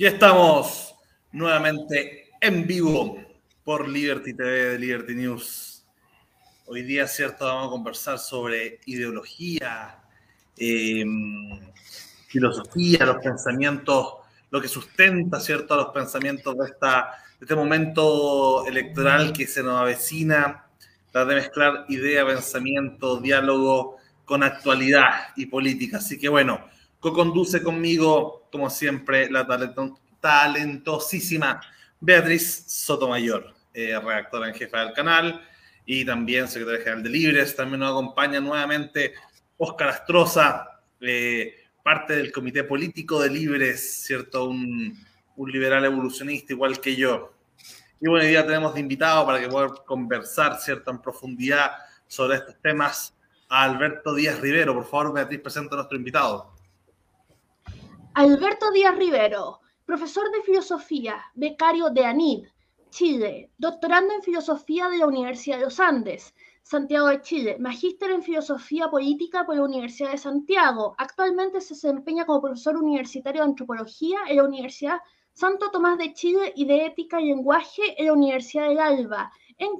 Ya estamos nuevamente en vivo por Liberty TV de Liberty News. Hoy día, cierto, vamos a conversar sobre ideología, em, filosofía, los pensamientos, lo que sustenta, cierto, los pensamientos de, esta, este momento electoral que se nos avecina, la de mezclar idea, pensamiento, diálogo con actualidad y política. Así que bueno, co-conduce conmigo, como siempre, la talentosísima Beatriz Sotomayor, eh, redactora en jefa del canal y también secretaria general de Libres. También nos acompaña nuevamente Óscar Astroza, eh, parte del comité político de Libres, ¿cierto? Un, liberal evolucionista igual que yo. Y bueno, hoy día tenemos de invitado para que pueda conversar, ¿cierto?, en profundidad sobre estos temas Alberto Díaz Rivero. Por favor, Beatriz, presenta a nuestro invitado. Alberto Díaz Rivero, profesor de filosofía, becario de ANID, Chile, doctorando en filosofía de la Universidad de los Andes, Santiago de Chile, magíster en filosofía política por la Universidad de Santiago. Actualmente se desempeña como profesor universitario de antropología en la Universidad Santo Tomás de Chile y de ética y lenguaje en la Universidad del Alba. En,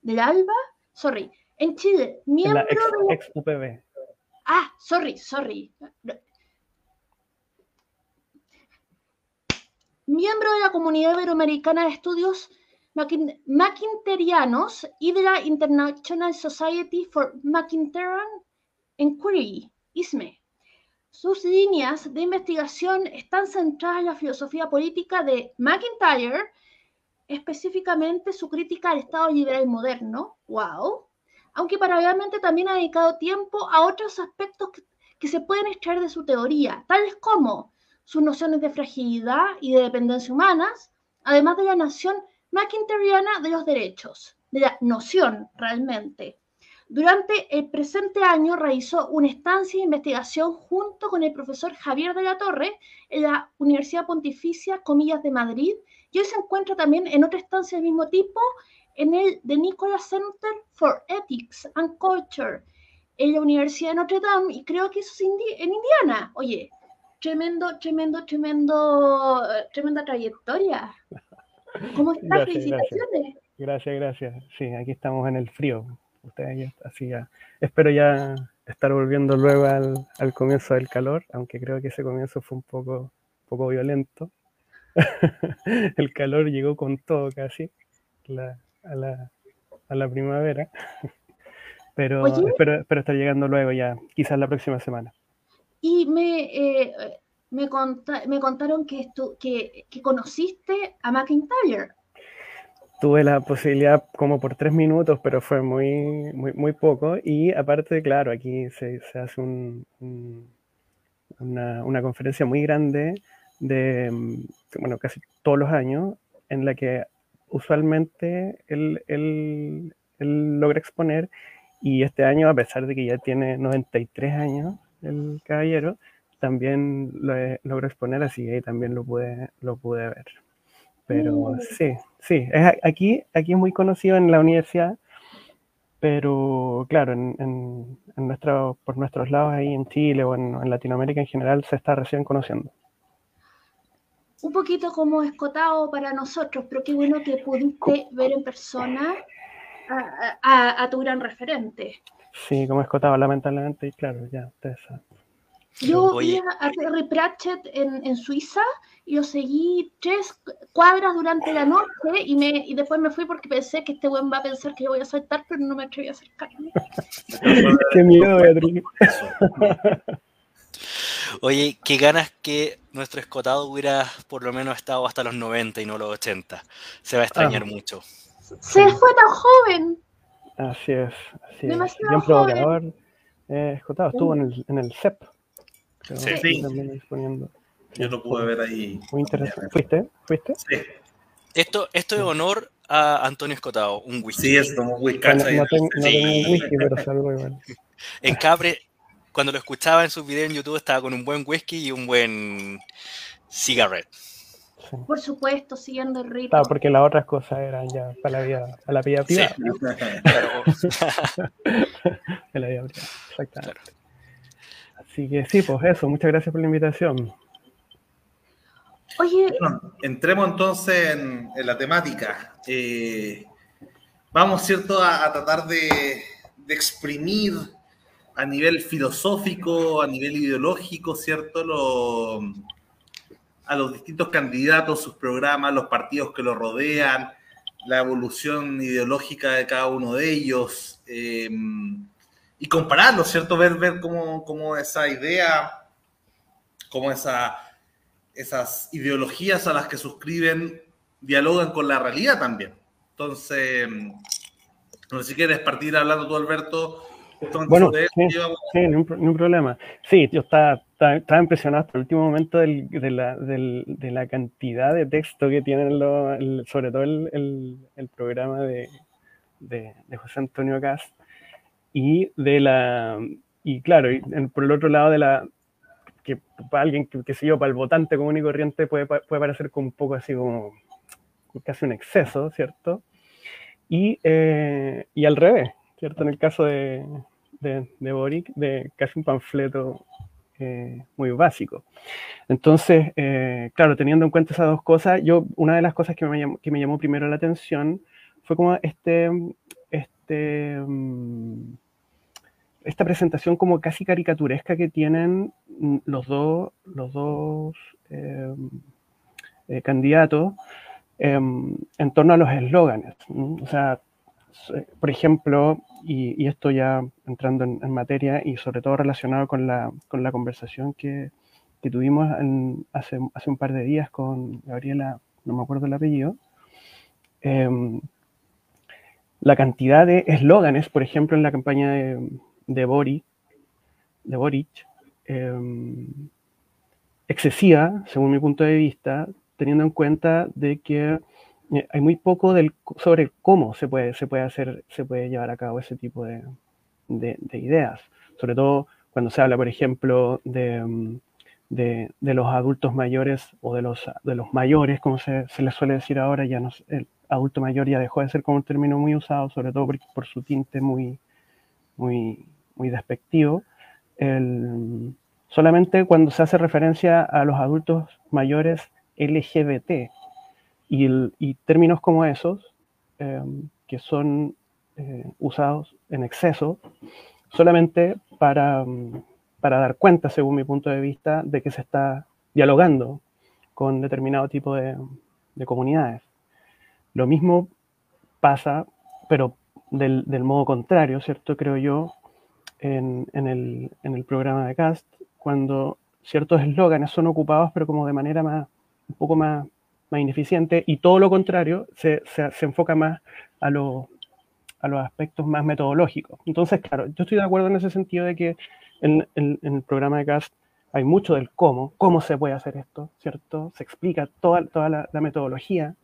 ¿Del Alba? Sorry. En Chile, miembro de... UPB. Ah, sorry, sorry miembro de la Comunidad Iberoamericana de Estudios Maquinterianos y de la International Society for Maquinterian Inquiry, ISME. Sus líneas de investigación están centradas en la filosofía política de McIntyre, específicamente su crítica al Estado liberal moderno, wow, aunque paralelamente también ha dedicado tiempo a otros aspectos que, que se pueden extraer de su teoría, tales como sus nociones de fragilidad y de dependencia humanas, además de la noción McIntyreana de los derechos, de la noción realmente. Durante el presente año realizó una estancia de investigación junto con el profesor Javier de la Torre en la Universidad Pontificia Comillas de Madrid y hoy se encuentra también en otra estancia del mismo tipo en el The Nicola Center for Ethics and Culture en la Universidad de Notre Dame y creo que eso es en Indiana. Oye, tremendo, tremendo, tremendo, tremenda trayectoria. ¿Cómo estás? Felicitaciones. Gracias. gracias, Sí, aquí estamos en el frío. Ustedes ya, así ya. Espero ya estar volviendo luego al, al, comienzo del calor, aunque creo que ese comienzo fue un poco, poco violento. el calor llegó con todo casi la, a, la, a, la, primavera. Pero espero, espero estar llegando luego ya, quizás la próxima semana y me, eh, me, me, contaron que, que, que, conociste a McIntyre. Tuve la posibilidad como por tres minutos, pero fue muy, muy, muy poco. Y aparte, claro, aquí se, se hace un, una, una, conferencia muy grande de, bueno, casi todos los años, en la que usualmente él, él, él logra exponer. Y este año, a pesar de que ya tiene 93 años, el caballero, también lo logró exponer, así que ahí también lo pude, lo pude ver. Pero mm. sí, sí, es, aquí, aquí es muy conocido en la universidad, pero claro, en, en, nuestro, por nuestros lados ahí en Chile o en, Latinoamérica en general se está recién conociendo. Un poquito como escotado para nosotros, pero qué bueno que pudiste ver en persona a, a, a tu gran referente. Sí, como escotado, lamentablemente, y claro, ya, ustedes saben. Yo vi a Terry Pratchett en, en, Suiza y lo seguí tres cuadras durante la noche y, me, y después me fui porque pensé que este buen va a pensar que yo voy a saltar, pero no me atreví a acercarme. Qué miedo, Beatriz. Oye, qué ganas que nuestro escotado hubiera por lo menos estado hasta los 90 y no los 80. Se va a extrañar ah. mucho. Se fue tan joven. Así es, así es. Bien provocador. Eh, escotado, estuvo en el, en el CEP. Sí, sí. Yo lo pude ver ahí. Muy interesante. ¿Fuiste? ¿Fuiste? Sí. Esto, esto es honor a Antonio Escotado, un whisky. Sí, es como un whisky. No, no, tengo, no tengo un whisky, pero salgo igual. En Capre, cuando lo escuchaba en sus videos en YouTube, estaba con un buen whisky y un buen cigarette. Por supuesto, siguiendo el ritmo. Claro, porque las otras cosas eran ya para la vida, para la vida privada. Sí. la vida privada, exactamente. Así que sí, pues eso, muchas gracias por la invitación. Oye. entremos entonces en, la temática. Eh, vamos, ¿cierto?, a, tratar de, exprimir a nivel filosófico, a nivel ideológico, ¿cierto?, a los distintos candidatos, sus programas, los partidos que los rodean, la evolución ideológica de cada uno de ellos, eh, y compararlo, ¿cierto? Ver, ver cómo, cómo esa idea, cómo esa esas ideologías a las que suscriben dialogan con la realidad también. Entonces, no sé si quieres partir hablando tú, Alberto. Bueno, sí, sí ni, un, problema. Sí, yo estaba, estaba, impresionado hasta el último momento del, de, la, del, de, la, cantidad de texto que tienen, sobre todo el, el programa de, de, de, José Antonio Cast y de la y claro, y por el otro lado de la, que para alguien, que, que sé yo, para el votante común y corriente puede, puede parecer como un poco así como casi un exceso, ¿cierto? Y, eh, y al revés, ¿cierto? En el caso de, de, de Boric, de casi un panfleto eh, muy básico. Entonces, eh, claro, teniendo en cuenta esas dos cosas, yo, una de las cosas que me llamó, que me llamó primero la atención fue como este, este, mm, esta presentación como casi caricaturesca que tienen mm, los dos, los dos eh, candidatos em, en torno a los eslóganes. O sea, por ejemplo, y, esto ya entrando en, materia y sobre todo relacionado con la, con la conversación que, que tuvimos hace, hace, un par de días con Gabriela, no me acuerdo el apellido, em, la cantidad de eslóganes, por ejemplo, en la campaña de, de, Boric, de Boric em, excesiva, según mi punto de vista, teniendo en cuenta de que eh, hay muy poco del, sobre cómo se puede, se puede hacer, se puede llevar a cabo ese tipo de, ideas. Sobre todo cuando se habla, por ejemplo, de, de, los adultos mayores o de los, de los mayores, como se, les suele decir ahora, ya no, el adulto mayor ya dejó de ser como un término muy usado, sobre todo por, su tinte muy, muy, muy despectivo, solamente cuando se hace referencia a los adultos mayores LGBT y, términos como esos, em, que son eh, usados en exceso, solamente para, mm, para dar cuenta, según mi punto de vista, de que se está dialogando con determinado tipo de, de comunidades. Lo mismo pasa, pero del, del, modo contrario, ¿cierto? Creo yo, en, el, programa de Cast, cuando ciertos eslóganes son ocupados, pero como de manera más, un poco más, más ineficiente, y todo lo contrario, se, enfoca más a, los aspectos más metodológicos. Entonces, claro, yo estoy de acuerdo en ese sentido de que en, el programa de Cast hay mucho del cómo, cómo se puede hacer esto, ¿cierto? Se explica toda, toda la, metodología,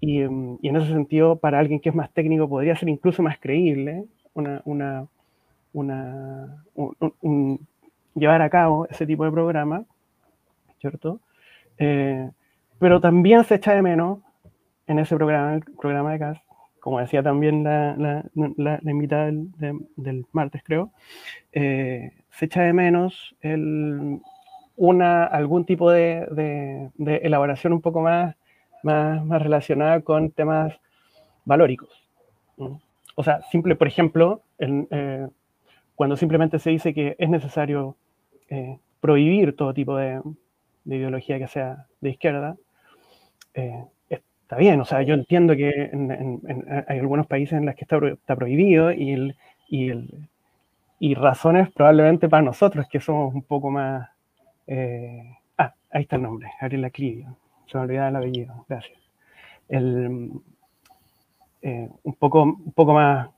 y, y, en ese sentido, para alguien que es más técnico, podría ser incluso más creíble una, una, una, llevar a cabo ese tipo de programa, ¿cierto? Eh, pero también se echa de menos en ese programa, el programa de CAS, como decía también la, la, invitada del, martes, creo, eh, se echa de menos el, una, algún tipo de, elaboración un poco más, más, más relacionada con temas valóricos. O sea, simple, por ejemplo, eh, cuando simplemente se dice que es necesario eh, prohibir todo tipo de, ideología que sea de izquierda, eh, está bien. O sea, yo entiendo que hay algunos países en los que está, prohibido y, y, razones probablemente para nosotros que somos un poco más... Eh, ah, ahí está el nombre, Ariel Clivio. Se me olvidaba el apellido, gracias. un, poco, un poco más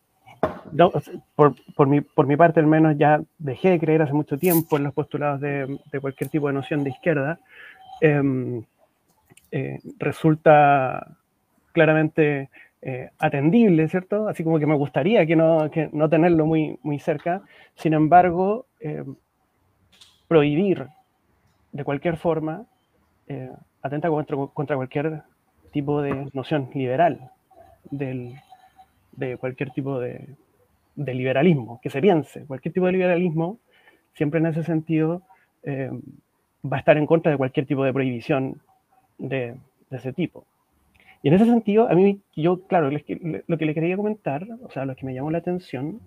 por, por, mi, por mi parte al menos ya dejé de creer hace mucho tiempo en los postulados de, de cualquier tipo de noción de izquierda, em, eh, resulta claramente eh, atendible, ¿cierto? Así como que me gustaría que no, tenerlo muy, muy cerca. Sin embargo, em, prohibir de cualquier forma eh, atenta contra, contra cualquier tipo de noción liberal del, de cualquier tipo de, de liberalismo, que se piense. Cualquier tipo de liberalismo, siempre en ese sentido, eh, va a estar en contra de cualquier tipo de prohibición de, ese tipo. Y en ese sentido, a mí, yo, claro, lo que le quería comentar, o sea, lo que me llamó la atención,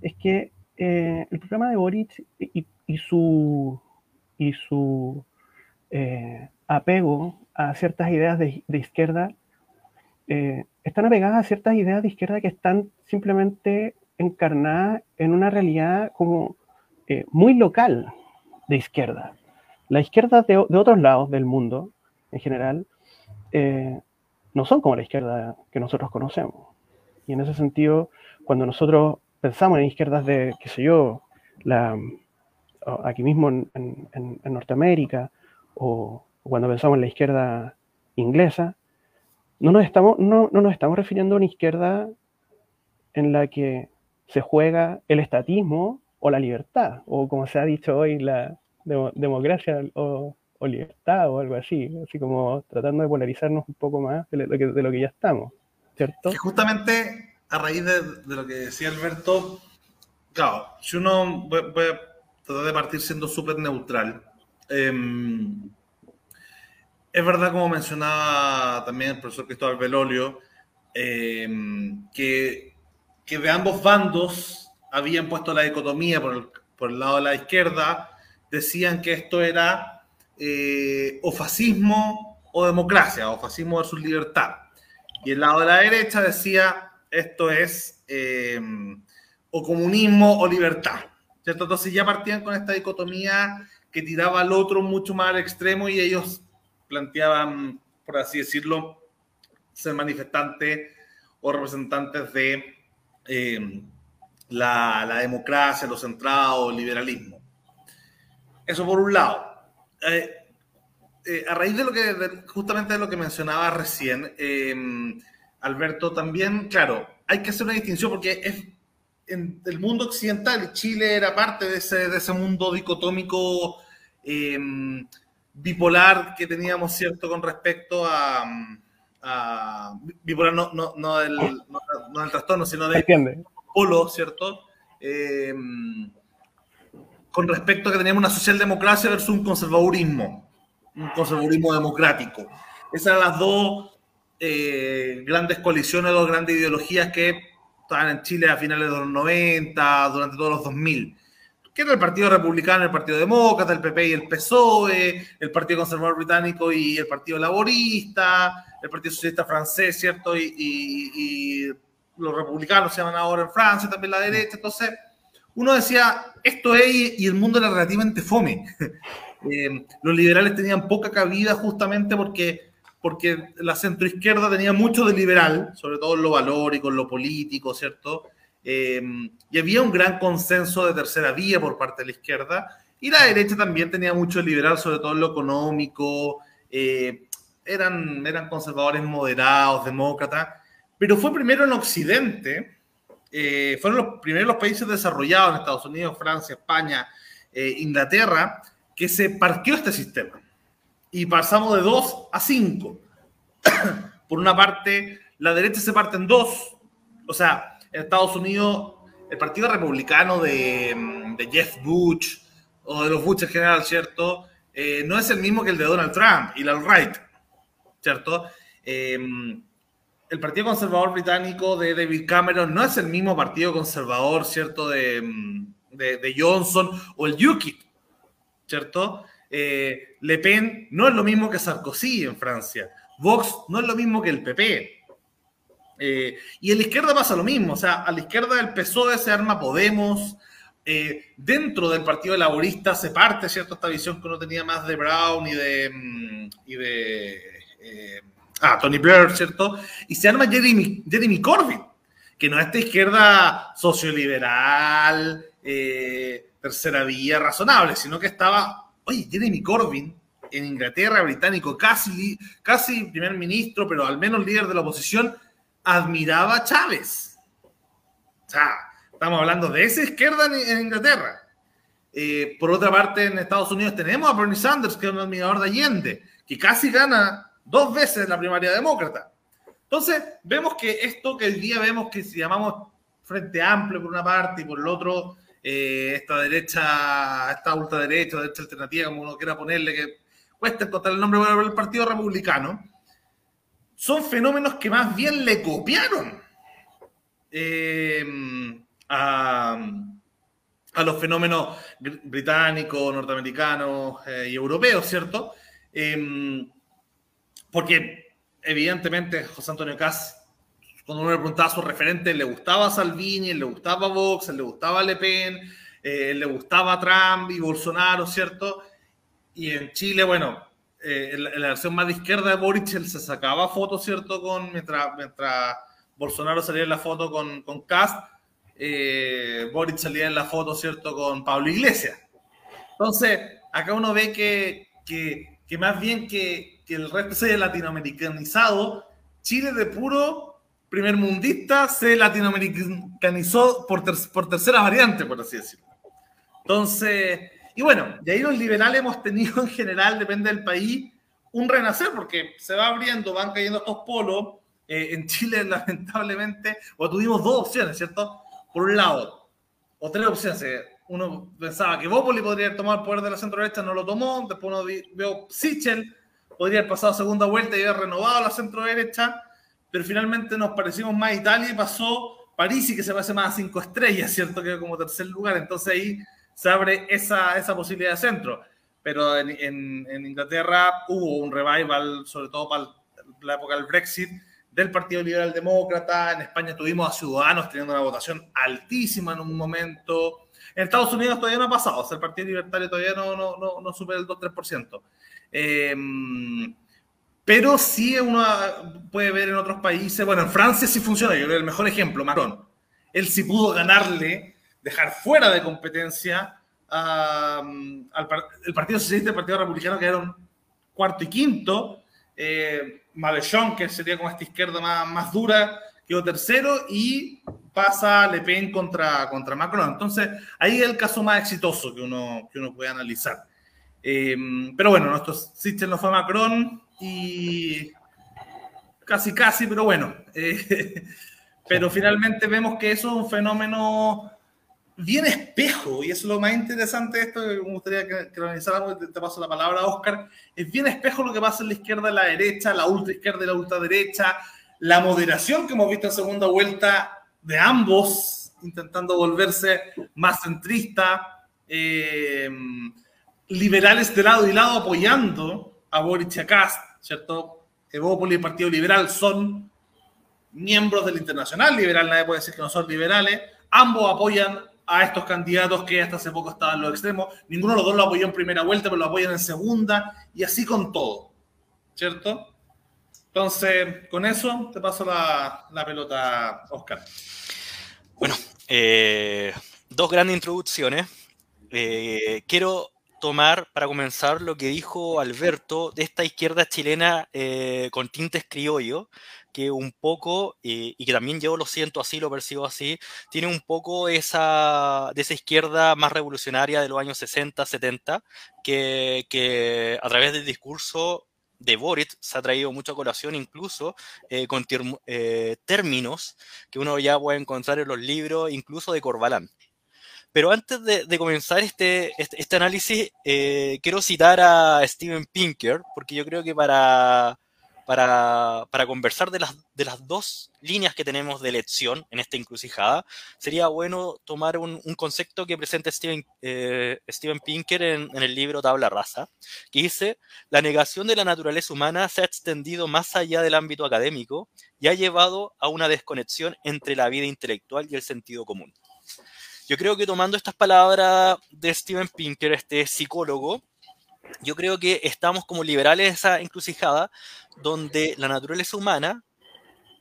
es que eh, el programa de Boric y, su, y su eh, apego a ciertas ideas de, izquierda eh, están apegadas a ciertas ideas de izquierda que están simplemente encarnadas en una realidad como muy local de izquierda. La izquierda de, otros lados del mundo, en general, no son como la izquierda que nosotros conocemos. Y en ese sentido, cuando nosotros pensamos en izquierdas de, qué sé yo, la, aquí mismo en, Norteamérica, o, cuando pensamos en la izquierda inglesa, no nos, estamos, no, nos estamos refiriendo a una izquierda en la que se juega el estatismo o la libertad, o como se ha dicho hoy, la democracia o, libertad o algo así, así como tratando de polarizarnos un poco más de lo que, de ya estamos, ¿cierto? justamente a raíz de, lo que decía Alberto, claro, si uno voy, a tratar de partir siendo súper neutral. Em, es verdad, como mencionaba también el profesor Cristóbal Belolio, em, que, que, de ambos bandos habían puesto la dicotomía por el, por el lado de la izquierda, decían que esto era eh, o fascismo o democracia, o fascismo versus libertad. Y el lado de la derecha decía esto es eh, o comunismo o libertad. ¿cierto? Entonces ya partían con esta dicotomía que tiraba al otro mucho más al extremo y ellos planteaban, por así decirlo, ser manifestantes o representantes de eh, la, democracia, los centrados, el liberalismo. Eso por un lado. Eh, a raíz de lo que, justamente de lo que mencionaba recién, Alberto, también, claro, hay que hacer una distinción porque es en el mundo occidental, Chile era parte de ese, de ese mundo dicotómico em, bipolar que teníamos, ¿cierto?, con respecto a... bipolar no, no, no, del, no, del trastorno, sino del polo, ¿cierto? Con respecto a que teníamos una socialdemocracia versus un conservadurismo, un conservadurismo democrático. Esas eran las dos eh, grandes coaliciones, dos grandes ideologías que estaban en Chile a finales de los 90, durante todos los 2000 que era el Partido Republicano, el Partido Demócrata, el PP y el PSOE, el Partido Conservador Británico y el Partido Laborista, el Partido Socialista Francés, ¿cierto? Y, los republicanos se llaman ahora en Francia, también la derecha. Entonces, uno decía, esto es, y el mundo era relativamente fome. Eh, los liberales tenían poca cabida justamente porque porque la centroizquierda tenía mucho de liberal, sobre todo en lo valórico, en lo político, ¿cierto? Em, y había un gran consenso de tercera vía por parte de la izquierda, y la derecha también tenía mucho de liberal, sobre todo en lo económico, eh, eran, eran conservadores moderados, demócratas, pero fue primero en Occidente, eh, fueron los primeros los países desarrollados en Estados Unidos, Francia, España, eh, Inglaterra, que se partió este sistema y pasamos de 2 a 5. Por una parte, la derecha se parte en dos. O sea, en Estados Unidos, el Partido Republicano de, Jeff Bush o de los Bush en general, ¿cierto? Eh, no es el mismo que el de Donald Trump y la alt-right, ¿cierto? El Partido Conservador Británico de David Cameron no es el mismo Partido Conservador, ¿cierto? De, de Johnson o el UKIP, ¿cierto? Eh, Le Pen no es lo mismo que Sarkozy en Francia. Vox no es lo mismo que el PP. Eh, y en la izquierda pasa lo mismo. O sea, a la izquierda del PSOE se arma Podemos. Eh, dentro del Partido Laborista se parte, ¿cierto? Esta visión que uno tenía más de Brown y de. Mm, y de ah, Tony Blair, ¿cierto? Y se arma Jeremy, Corbyn, que no es esta izquierda socioliberal, tercera vía razonable, sino que estaba Oye, Jeremy Corbyn en Inglaterra, británico, casi, casi primer ministro, pero al menos líder de la oposición, admiraba a Chávez. O sea, estamos hablando de esa izquierda en, Inglaterra. Eh, por otra parte, en Estados Unidos tenemos a Bernie Sanders, que es un admirador de Allende, que casi gana dos veces la primaria demócrata. Entonces, vemos que esto que hoy día vemos que si llamamos Frente Amplio por una parte y por el otro eh, esta derecha, esta ultraderecha, derecha alternativa, como uno quiera ponerle, que cuesta encontrar el nombre del Partido Republicano, son fenómenos que más bien le copiaron eh, a, los fenómenos británicos, norteamericanos eh, y europeos, ¿cierto? Porque evidentemente José Antonio Kass, cuando uno le preguntaba a su referente, le gustaba Salvini, le gustaba Vox, le gustaba Le Pen, eh, le gustaba Trump y Bolsonaro, ¿cierto? Y en Chile, bueno, eh, en, la, versión más de izquierda de Boric, él se sacaba fotos, ¿cierto? Con, mientras, mientras Bolsonaro salía en la foto con, con Cast, eh, Boric salía en la foto, ¿cierto? Con Pablo Iglesias. Entonces, acá uno ve que, que, que más bien que, que, el resto se haya latinoamericanizado, Chile de puro primer mundista se latinoamericanizó por, por tercera variante, por así decirlo. Entonces, y bueno, de ahí los liberales hemos tenido en general, depende del país, un renacer, porque se va abriendo, van cayendo estos polos. Eh, en Chile, lamentablemente, o tuvimos dos opciones, ¿cierto? Por un lado, o tres opciones. Eh, uno pensaba que Bópoli podría tomar el poder de la centro derecha, no lo tomó. Después uno vio Sichel, podría haber pasado segunda vuelta y haber renovado la centro derecha. Pero finalmente nos parecimos más Italia y pasó París y que se parece más a cinco estrellas, ¿cierto? Que como tercer lugar. Entonces ahí se abre esa, esa posibilidad de centro. Pero en, en, Inglaterra hubo un revival, sobre todo para la época del Brexit, del Partido Liberal Demócrata. En España tuvimos a Ciudadanos teniendo una votación altísima en un momento. En Estados Unidos todavía no ha pasado, o sea, el Partido Libertario todavía no, no, no, no supera el 2-3%. Eh, pero sí uno puede ver en otros países, bueno, en Francia sí funciona, yo creo el mejor ejemplo, Macron. Él sí pudo ganarle dejar fuera de competencia al el Partido Socialista y el Partido Republicano, que eran cuarto y quinto. Eh, que sería como esta izquierda más, más dura, quedó tercero y pasa Le Pen contra, contra Macron. Entonces, ahí es el caso más exitoso que uno, que uno puede analizar. Eh, pero bueno, nuestro sistema no fue Macron y casi, casi, pero bueno. Eh, pero finalmente vemos que eso es un fenómeno bien espejo, y eso es lo más interesante de esto, que me gustaría que, que lo analizáramos, te, paso la palabra Oscar, es bien espejo lo que pasa en la izquierda y la derecha, la ultra izquierda y la ultraderecha, la moderación que hemos visto en segunda vuelta de ambos, intentando volverse más centrista, eh, liberales de lado y lado apoyando a Boris y ¿cierto? Evópolis y el Partido Liberal son miembros del Internacional Liberal, nadie puede decir que no son liberales, ambos apoyan a estos candidatos que hasta hace poco estaban en los extremos. Ninguno de los dos lo apoyó en primera vuelta, pero lo apoyan en segunda y así con todo. ¿Cierto? Entonces, con eso te paso la, pelota, Oscar. Bueno, eh, dos grandes introducciones. Eh, quiero tomar para comenzar lo que dijo Alberto de esta izquierda chilena eh, con tintes criollo, que un poco, eh, y que también yo lo siento así, lo percibo así, tiene un poco esa, de esa izquierda más revolucionaria de los años 60, 70, que, a través del discurso de Boric se ha traído mucha colación, incluso eh, con términos que uno ya puede encontrar en los libros, incluso de Corbalán. Pero antes de, comenzar este, este, este análisis, quiero citar a Steven Pinker, porque yo creo que para, para, para, conversar de las, de las dos líneas que tenemos de elección en esta encrucijada, sería bueno tomar un, un concepto que presenta Steven, eh, Steven Pinker en, en, el libro Tabla Rasa, que dice, la negación de la naturaleza humana se ha extendido más allá del ámbito académico y ha llevado a una desconexión entre la vida intelectual y el sentido común. Yo creo que tomando estas palabras de Steven Pinker, este psicólogo, yo creo que estamos como liberales en esa encrucijada donde la naturaleza humana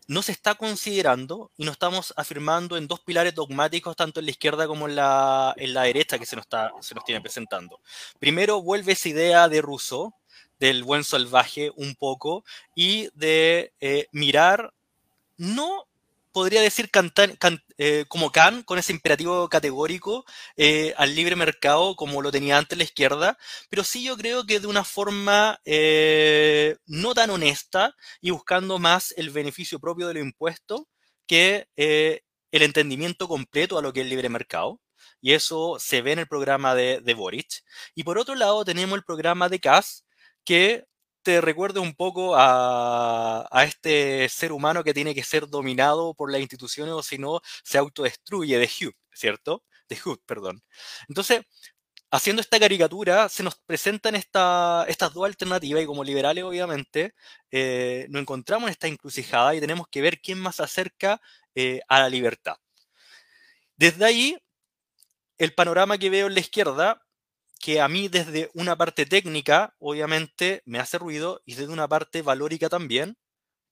no se está considerando y no estamos afirmando en dos pilares dogmáticos, tanto en la izquierda como en la, en la derecha, que se nos, está, se nos tiene presentando. Primero vuelve esa idea de Rousseau, del buen salvaje un poco, y de eh, mirar no podría decir cantar, eh, como Kant, con ese imperativo categórico eh, al libre mercado, como lo tenía antes la izquierda, pero sí yo creo que de una forma eh, no tan honesta y buscando más el beneficio propio de lo impuesto que el entendimiento completo a lo que es libre mercado. Y eso se ve en el programa de, de Boric. Y por otro lado tenemos el programa de Kass, que te recuerde un poco a, este ser humano que tiene que ser dominado por las instituciones o si no se autodestruye de Hugh, ¿cierto? De Hugh, perdón. Entonces, haciendo esta caricatura, se nos presentan esta, estas dos alternativas y como liberales, obviamente, eh, nos encontramos en esta encrucijada y tenemos que ver quién más se acerca eh, a la libertad. Desde ahí, el panorama que veo en la izquierda que a mí desde una parte técnica, obviamente, me hace ruido y desde una parte valórica también,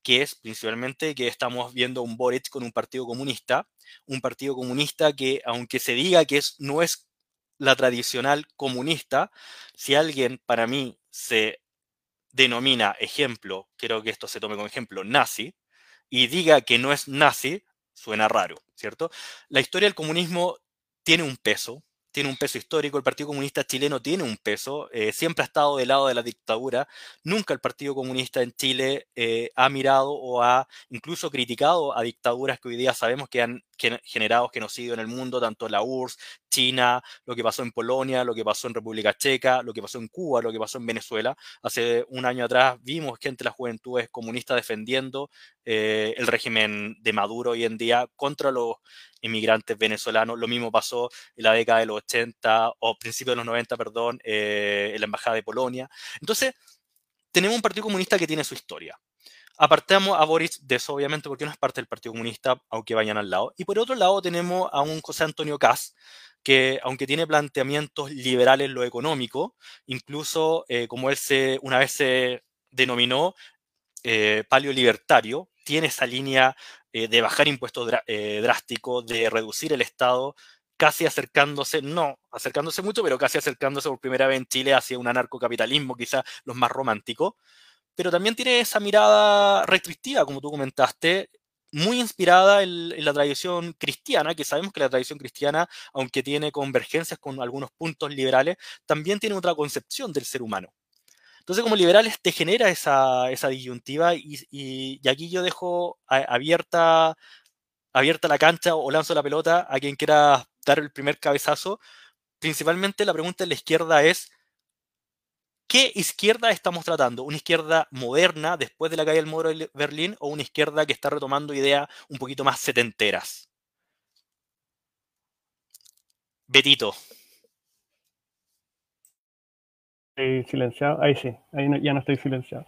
que es principalmente que estamos viendo un Boric con un partido comunista, un partido comunista que, aunque se diga que es, no es la tradicional comunista, si alguien para mí se denomina ejemplo, creo que esto se tome como ejemplo, nazi, y diga que no es nazi, suena raro, ¿cierto? La historia del comunismo tiene un peso, tiene un peso histórico, el Partido Comunista chileno tiene un peso, eh, siempre ha estado del lado de la dictadura, nunca el Partido Comunista en Chile eh, ha mirado o ha incluso criticado a dictaduras que hoy día sabemos que han generado genocidio en el mundo, tanto la URSS, China, lo que pasó en Polonia, lo que pasó en República Checa, lo que pasó en Cuba, lo que pasó en Venezuela. Hace un año atrás vimos gente de las juventudes comunistas defendiendo eh, el régimen de Maduro hoy en día contra los inmigrantes venezolanos. Lo mismo pasó en la década de los 80 o principios de los 90, perdón, eh, en la Embajada de Polonia. Entonces, tenemos un Partido Comunista que tiene su historia. Apartamos a Boris de eso, obviamente, porque no es parte del Partido Comunista, aunque vayan al lado. Y por otro lado tenemos a un José Antonio Kass, que aunque tiene planteamientos liberales en lo económico, incluso eh, como él se, una vez se denominó eh, paleolibertario, tiene esa línea eh, de bajar impuestos drásticos, de reducir el Estado, casi acercándose, no acercándose mucho, pero casi acercándose por primera vez en Chile hacia un anarcocapitalismo, quizás los más románticos pero también tiene esa mirada restrictiva, como tú comentaste, muy inspirada en, la tradición cristiana, que sabemos que la tradición cristiana, aunque tiene convergencias con algunos puntos liberales, también tiene otra concepción del ser humano. Entonces, como liberales, te genera esa, disyuntiva y, aquí yo dejo abierta, la cancha o lanzo la pelota a quien quiera dar el primer cabezazo. Principalmente la pregunta de la izquierda es, ¿Qué izquierda estamos tratando? ¿Una izquierda moderna después de la caída del muro de Berlín o una izquierda que está retomando ideas un poquito más setenteras? Betito. Estoy silenciado. Ahí sí, ahí ya no estoy silenciado.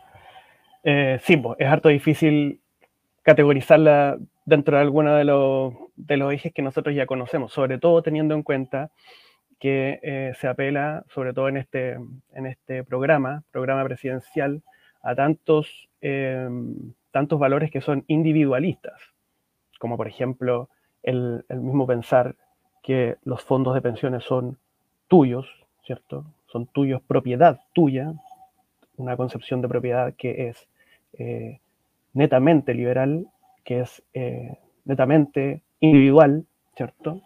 Eh, sí, es harto difícil categorizarla dentro de alguno de los, de los ejes que nosotros ya conocemos, sobre todo teniendo en cuenta que eh, se apela, sobre todo en este, en este programa, programa presidencial, a tantos, em, tantos valores que son individualistas, como por ejemplo el, mismo pensar que los fondos de pensiones son tuyos, ¿cierto? Son tuyos, propiedad tuya, una concepción de propiedad que es eh, netamente liberal, que es eh, netamente individual, ¿cierto?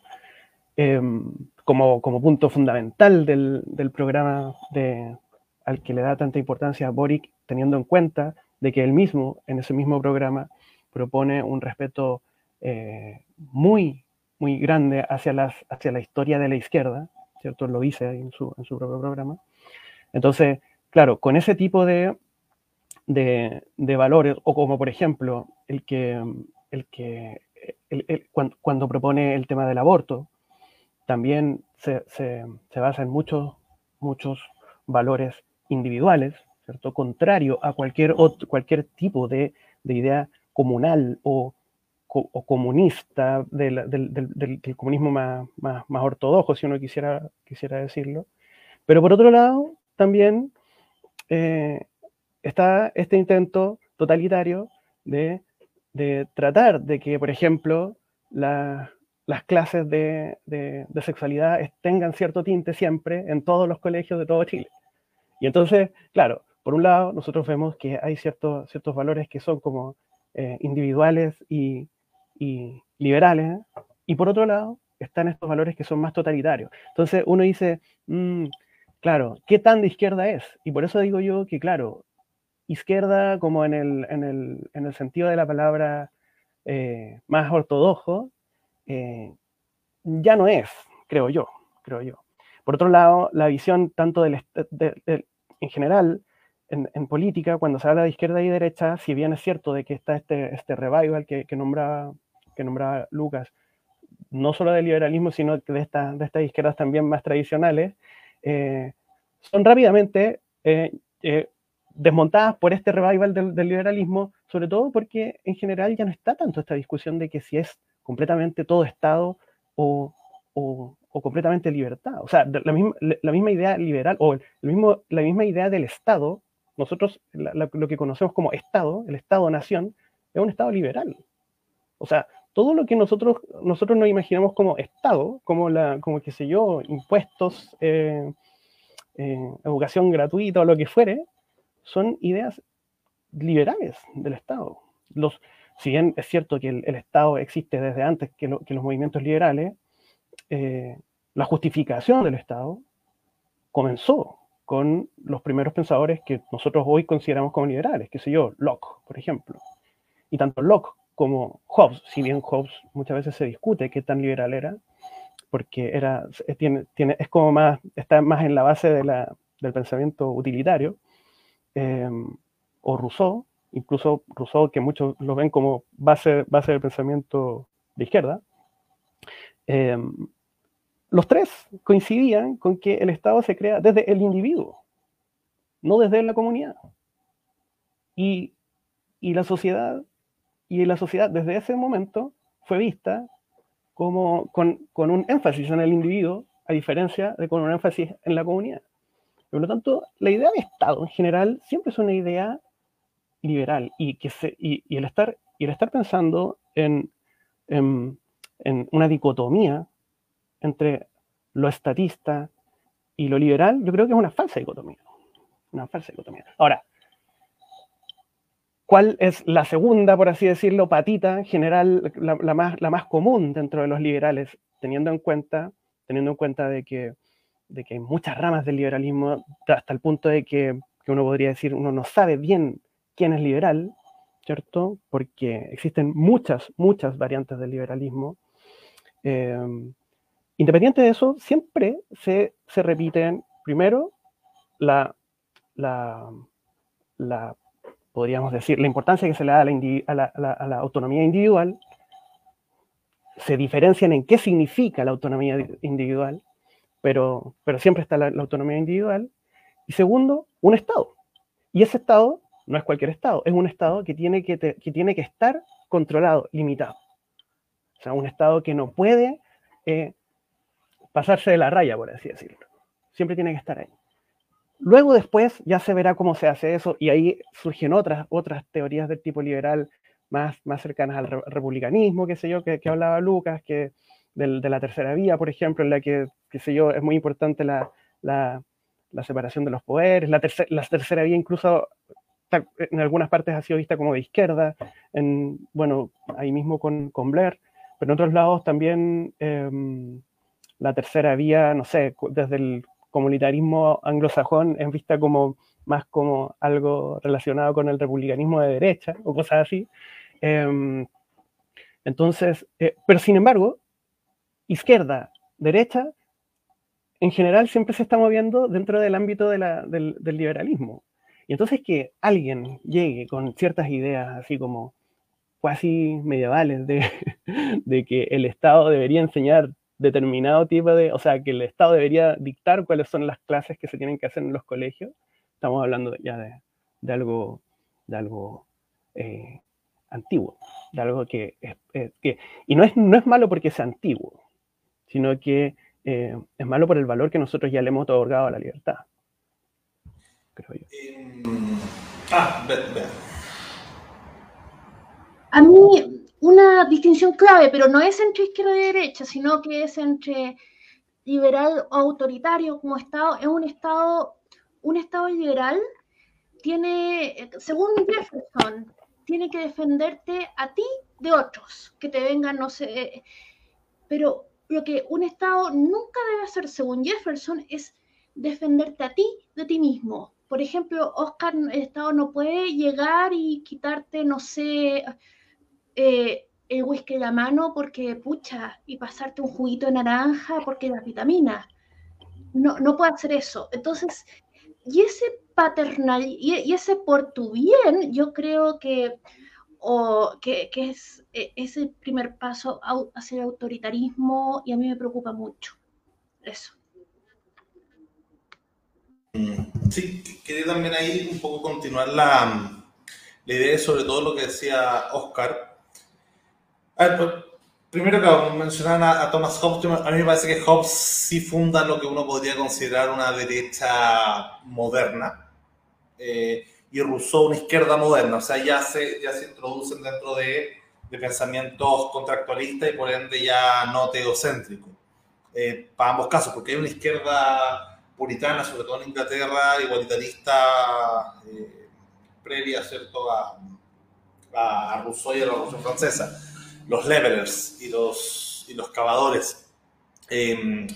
Em, como, punto fundamental del, programa de, al que le da tanta importancia Boric, teniendo en cuenta de que él mismo, en ese mismo programa, propone un respeto eh, muy, muy grande hacia, las, hacia la historia de la izquierda, ¿cierto? Lo dice en su, en su propio programa. Entonces, claro, con ese tipo de, de, valores, o como por ejemplo el que, el que cuando, propone el tema del aborto, también se, basa en muchos, muchos valores individuales, ¿cierto? Contrario a cualquier, otro, cualquier tipo de, idea comunal o, comunista del, comunismo más, más, ortodoxo, si uno quisiera, quisiera decirlo. Pero por otro lado, también eh, está este intento totalitario de, de, tratar de que, por ejemplo, la, las clases de, sexualidad tengan cierto tinte siempre en todos los colegios de todo Chile. Y entonces, claro, por un lado, nosotros vemos que hay ciertos, ciertos valores que son como eh, individuales y, liberales, y por otro lado, están estos valores que son más totalitarios. Entonces, uno dice, mm, claro, ¿qué tan de izquierda es? Y por eso digo yo que, claro, izquierda como en el, en el, sentido de la palabra eh, más ortodoxo, eh, ya no es, creo yo, creo yo. Por otro lado, la visión tanto del, en general en, política, cuando se habla de izquierda y derecha, si bien es cierto de que está este, este revival que, que, nombraba, que nombraba Lucas, no solo del liberalismo, sino de, esta, de estas izquierdas también más tradicionales, eh, son rápidamente eh, eh, desmontadas por este revival del, liberalismo, sobre todo porque en general ya no está tanto esta discusión de que si es completamente todo Estado o, o, completamente libertad. O sea, la misma, la misma idea liberal o el mismo, la misma idea del Estado nosotros lo que conocemos como Estado, el Estado-nación, es un Estado liberal. O sea, todo lo que nosotros, nosotros nos imaginamos como Estado, como, la, como qué sé yo, impuestos, eh, eh, educación gratuita o lo que fuere, son ideas liberales del Estado. Los, si bien es cierto que el, Estado existe desde antes que, los movimientos liberales, eh, la justificación del Estado comenzó con los primeros pensadores que nosotros hoy consideramos como liberales, que sé yo, Locke, por ejemplo. Y tanto Locke como Hobbes, si bien Hobbes muchas veces se discute qué tan liberal era, porque era, tiene, tiene, es como más, está más en la base de la, del pensamiento utilitario, eh, o Rousseau, incluso Rousseau, que muchos lo ven como base, base del pensamiento de izquierda, eh, los tres coincidían con que el Estado se crea desde el individuo, no desde la comunidad. Y, la sociedad, y la sociedad desde ese momento fue vista como con, un énfasis en el individuo, a diferencia de con un énfasis en la comunidad. Por lo tanto, la idea de Estado en general siempre es una idea liberal y, que se, y, el, estar, y el estar pensando en, en, en una dicotomía entre lo estatista y lo liberal, yo creo que es una falsa dicotomía. Una falsa dicotomía. Ahora, ¿cuál es la segunda, por así decirlo, patita en general, la, más, la más común dentro de los liberales, teniendo en cuenta, teniendo en cuenta de que, de que hay muchas ramas del liberalismo, hasta el punto de que, que uno podría decir, uno no sabe bien quién es liberal, ¿cierto? Porque existen muchas, muchas variantes del liberalismo. Eh, Independiente de eso, siempre se, se repiten, primero, la, la, podríamos decir, la importancia que se le da a la, autonomía individual, se diferencian en qué significa la autonomía individual, pero, pero siempre está la, autonomía individual. Y segundo, un Estado. Y ese Estado no es cualquier Estado, es un Estado que tiene que, que tiene que estar controlado, limitado. O sea, un Estado que no puede eh, pasarse de la raya, por así decirlo. Siempre tiene que estar ahí. Luego después ya se verá cómo se hace eso y ahí surgen otras, otras teorías del tipo liberal más, más cercanas al republicanismo, qué sé yo, que, hablaba Lucas, que de la tercera vía, por ejemplo, en la que, qué sé yo, es muy importante la, la, separación de los poderes. La, la tercera vía incluso en algunas partes ha sido vista como de izquierda, en, bueno, ahí mismo con, con Blair, pero en otros lados también em, la tercera vía, no sé, desde el comunitarismo anglosajón es vista como más como algo relacionado con el republicanismo de derecha o cosas así. Em, entonces, eh, pero sin embargo, izquierda, derecha, en general siempre se está moviendo dentro del ámbito del, del, liberalismo. Y entonces que alguien llegue con ciertas ideas así como casi medievales de, de que el Estado debería enseñar determinado tipo de, o sea, que el Estado debería dictar cuáles son las clases que se tienen que hacer en los colegios, estamos hablando ya de, de algo, de algo eh, antiguo, de algo que, que y no es, no es malo porque sea antiguo, sino que eh, es malo por el valor que nosotros ya le hemos otorgado a la libertad, creo yo. Em, ah, A mí una distinción clave, pero no es entre izquierda y derecha, sino que es entre liberal o autoritario como Estado. Es un Estado, un Estado liberal tiene, según Jefferson, tiene que defenderte a ti de otros, que te vengan, no sé, pero lo que un Estado nunca debe hacer, según Jefferson, es defenderte a ti de ti mismo. Por ejemplo, Oscar, el Estado no puede llegar y quitarte, no sé, eh, el whisky en la mano porque, pucha, y pasarte un juguito de naranja porque la vitamina. No, no puede hacer eso. Entonces, y ese paternal y, ese por tu bien, yo creo que, o, que, que es e, ese primer paso hacia el autoritarismo y a mí me preocupa mucho eso. Mm, sí, quería también ahí un poco continuar la, la idea sobre todo lo que decía Oscar. A ver, pues, primero que mencionar a, Thomas Hobbes, a mí me parece que Hobbes sí funda lo que uno podría considerar una derecha moderna eh, y Rousseau una izquierda moderna, o sea, ya se, ya se introducen dentro de, de pensamientos contractualistas y por ende ya no teocéntricos. Eh, para ambos casos, porque hay una izquierda puritana, sobre todo en Inglaterra, igualitarista, eh, previa ¿cierto? A, a, Rousseau y a la Revolución Francesa, los levelers y los, y los cavadores. Em,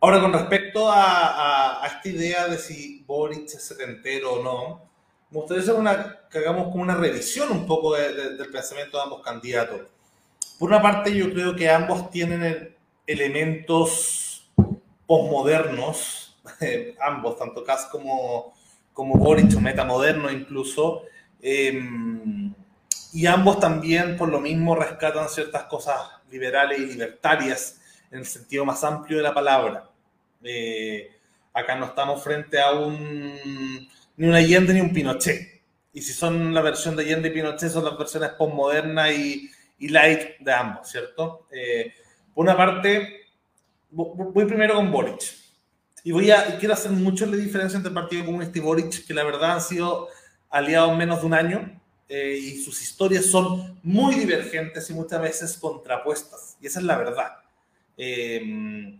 ahora, con respecto a, a, esta idea de si Boric es setentero o no, me gustaría hacer una, que hagamos como una revisión un poco del pensamiento de ambos candidatos. Por una parte, yo creo que ambos tienen elementos posmodernos, ambos, tanto Kass como, como Boric, o metamoderno incluso, em, y ambos también por lo mismo rescatan ciertas cosas liberales y libertarias en el sentido más amplio de la palabra. Eh, acá no estamos frente a un ni un Allende ni un Pinochet. Y si son la versión de Allende y Pinochet, son las versiones postmoderna y, y light de ambos, ¿cierto? Eh, por una parte, voy primero con Boric. Y voy a, quiero hacer mucho la diferencia entre el Partido Comunista y Boric, que la verdad han sido aliados menos de un año eh, y sus historias son muy divergentes y muchas veces contrapuestas. Y esa es la verdad. Eh,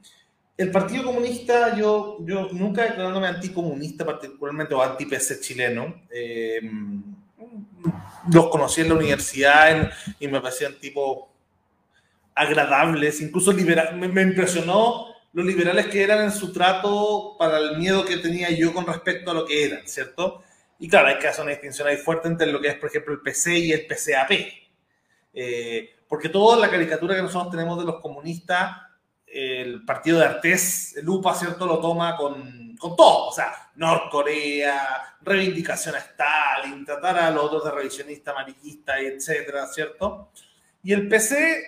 el Partido Comunista, yo, yo nunca declarándome anticomunista particularmente o anti-PC chileno, eh, los conocí en la universidad y me parecían tipo agradables, incluso liberal, me, impresionó los liberales que eran en su trato para el miedo que tenía yo con respecto a lo que eran, ¿cierto? Y claro, hay que hacer una distinción ahí fuerte entre lo que es, por ejemplo, el PC y el PCAP. Eh, porque toda la caricatura que nosotros tenemos de los comunistas el partido de Artés, el UPA, ¿cierto? Lo toma con, con todo, o sea, Norcorea, reivindicación a Stalin, tratar a los otros de revisionista, amarillista, etcétera, ¿cierto? Y el PC,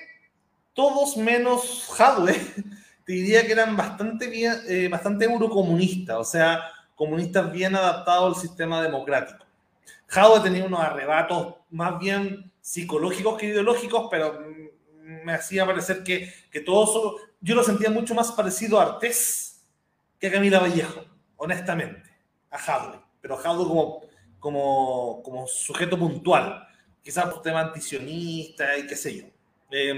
todos menos Hadwe, te diría que eran bastante, bien, eh, bastante eurocomunistas, o sea, comunistas bien adaptados al sistema democrático. Hadwe tenía unos arrebatos más bien psicológicos que ideológicos, pero me hacía parecer que, que todo yo lo sentía mucho más parecido a Artés que a Camila Vallejo, honestamente, a Jadwe, pero Jadwe como, como, como sujeto puntual, quizás por tema antisionista y qué sé yo. Eh,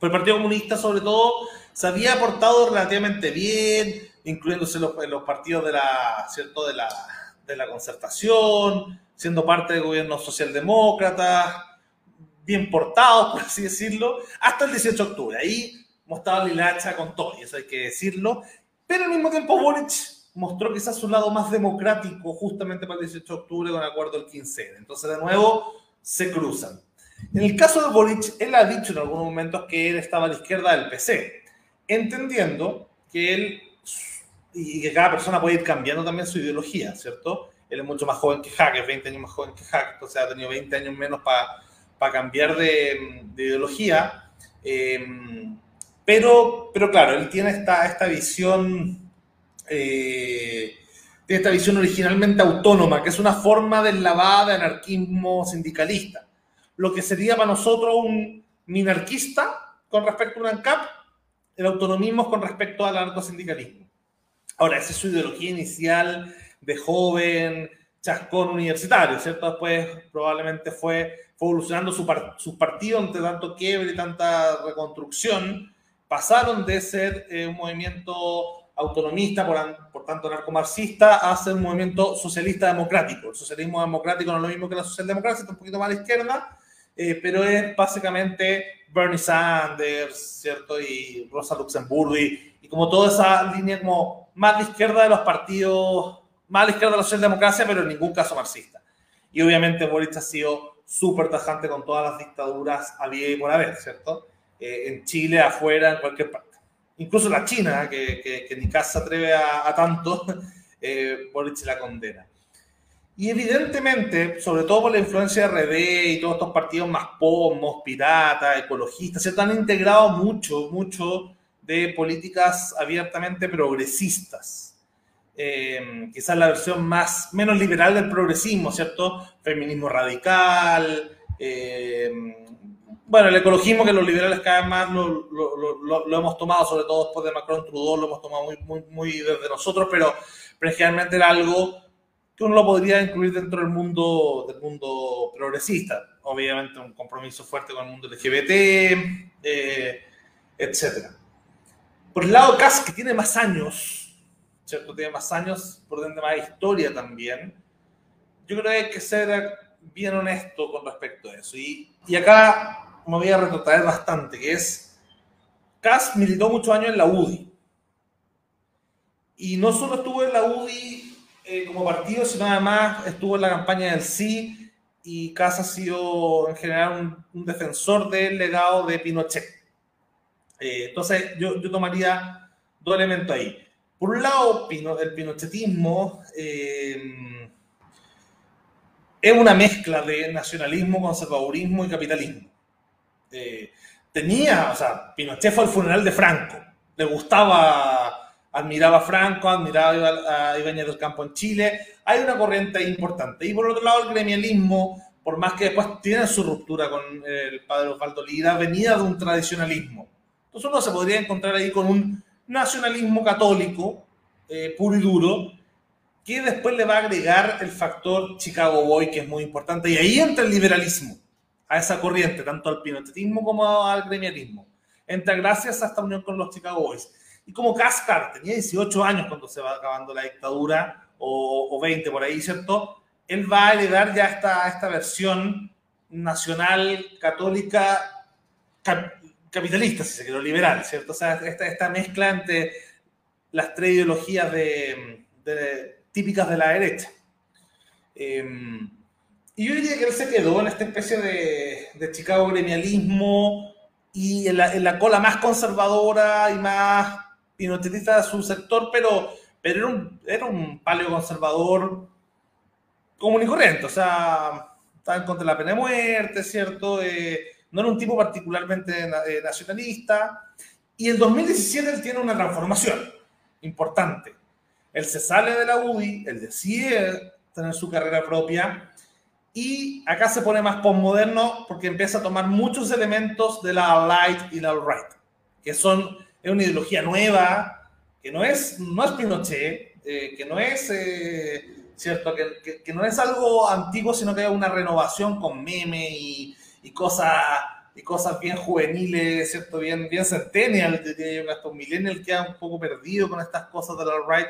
el Partido Comunista, sobre todo, se había portado relativamente bien, incluyéndose los, los partidos de la, ¿cierto? De, la, de la concertación, siendo parte del gobierno socialdemócrata, bien portados, por así decirlo, hasta el 18 de octubre. Ahí mostraba Lilacha con todo, y eso hay que decirlo. Pero al mismo tiempo Boric mostró quizás su lado más democrático justamente para el 18 de octubre con acuerdo del 15. Entonces, de nuevo, se cruzan. En el caso de Boric, él ha dicho en algunos momentos que él estaba a la izquierda del PC, entendiendo que él y que cada persona puede ir cambiando también su ideología, ¿cierto? Él es mucho más joven que Hack, es 20 años más joven que Hack, entonces ha tenido 20 años menos para para cambiar de, ideología. Eh, pero, pero claro, él tiene esta, esta visión, eh, esta visión originalmente autónoma, que es una forma de lavada de anarquismo sindicalista. Lo que sería para nosotros un minarquista con respecto a un ANCAP, el autonomismo con respecto al anarcosindicalismo. Ahora, esa es su ideología inicial de joven, chascón universitario, ¿cierto? Después probablemente fue fue evolucionando su, su partido ante tanto quiebre y tanta reconstrucción, pasaron de ser eh, un movimiento autonomista, por, por tanto narcomarxista, a ser un movimiento socialista democrático. El socialismo democrático no es lo mismo que la socialdemocracia, está un poquito más a la izquierda, eh, pero es básicamente Bernie Sanders, ¿cierto? Y Rosa Luxemburgo y, y, como toda esa línea como más de izquierda de los partidos, más a la izquierda de la socialdemocracia, pero en ningún caso marxista. Y obviamente Boris ha sido súper tajante con todas las dictaduras había y por haber, ¿cierto? Eh, en Chile, afuera, en cualquier parte. Incluso la China, que, que, que ni casa atreve a, tanto, eh, Boric la condena. Y evidentemente, sobre todo por la influencia de RD y todos estos partidos más pomos, piratas, ecologistas, se han integrado mucho, mucho de políticas abiertamente progresistas. Eh, quizás la versión más, menos liberal del progresismo, ¿cierto? Feminismo radical, eh, bueno, el ecologismo que los liberales cada vez más lo, hemos tomado, sobre todo después de Macron Trudeau, lo hemos tomado muy, desde nosotros, pero, generalmente era algo que uno lo podría incluir dentro del mundo, del mundo progresista. Obviamente un compromiso fuerte con el mundo LGBT, eh, etc. Por el lado CAS, que tiene más años, ¿cierto? Tiene más años, por dentro más historia también. Yo creo que hay que ser bien honesto con respecto a eso. Y, y acá me voy a retrotraer bastante, que es, CAS militó muchos años en la UDI. Y no solo estuvo en la UDI eh, como partido, sino además estuvo en la campaña del sí y Casa ha sido en general un, defensor del legado de Pinochet. Eh, entonces yo, yo, tomaría dos elementos ahí. Por un lado, el pinochetismo eh, es una mezcla de nacionalismo, conservadurismo y capitalismo. tenía, o sea, Pinochet fue al funeral de Franco, le gustaba admiraba a Franco, admiraba a Ibáñez del Campo en Chile. Hay una corriente importante. Y por otro lado, el gremialismo, por más que después tiene su ruptura con el padre Osvaldo Lira, venía de un tradicionalismo. Entonces uno se podría encontrar ahí con un nacionalismo católico eh, puro y duro, que después le va a agregar el factor Chicago Boy, que es muy importante. Y ahí entra el liberalismo, a esa corriente, tanto al pinotetismo como al gremialismo. Entra gracias a esta unión con los Chicago Boys. Y como Cascar tenía 18 años cuando se va acabando la dictadura, o, 20 por ahí, ¿cierto? Él va a heredar ya esta, esta versión nacional, católica, capitalista, si se quiere, liberal, ¿cierto? O sea, esta, esta mezcla entre las tres ideologías de, típicas de la derecha. Em, y yo diría que él se quedó en esta especie de, de Chicago gremialismo y en la, en la, cola más conservadora y más pinochetista de su sector, pero, pero era, un, era un paleoconservador común y corriente, o sea, estaba en contra de la pena de muerte, ¿cierto? Eh, no era un tipo particularmente eh, nacionalista. Y en 2017 él tiene una transformación importante. Él se sale de la UDI, él decide tener su carrera propia y acá se pone más postmoderno porque empieza a tomar muchos elementos de la light y la alt-right, que son es una ideología nueva, que no es, no es Pinochet, eh, que no es, eh, ¿cierto? Que, que, no es algo antiguo, sino que es una renovación con meme y, y cosas y cosas bien juveniles, ¿cierto? Bien, bien centennial, diría yo, hasta un millennial queda un poco perdido con estas cosas de la right.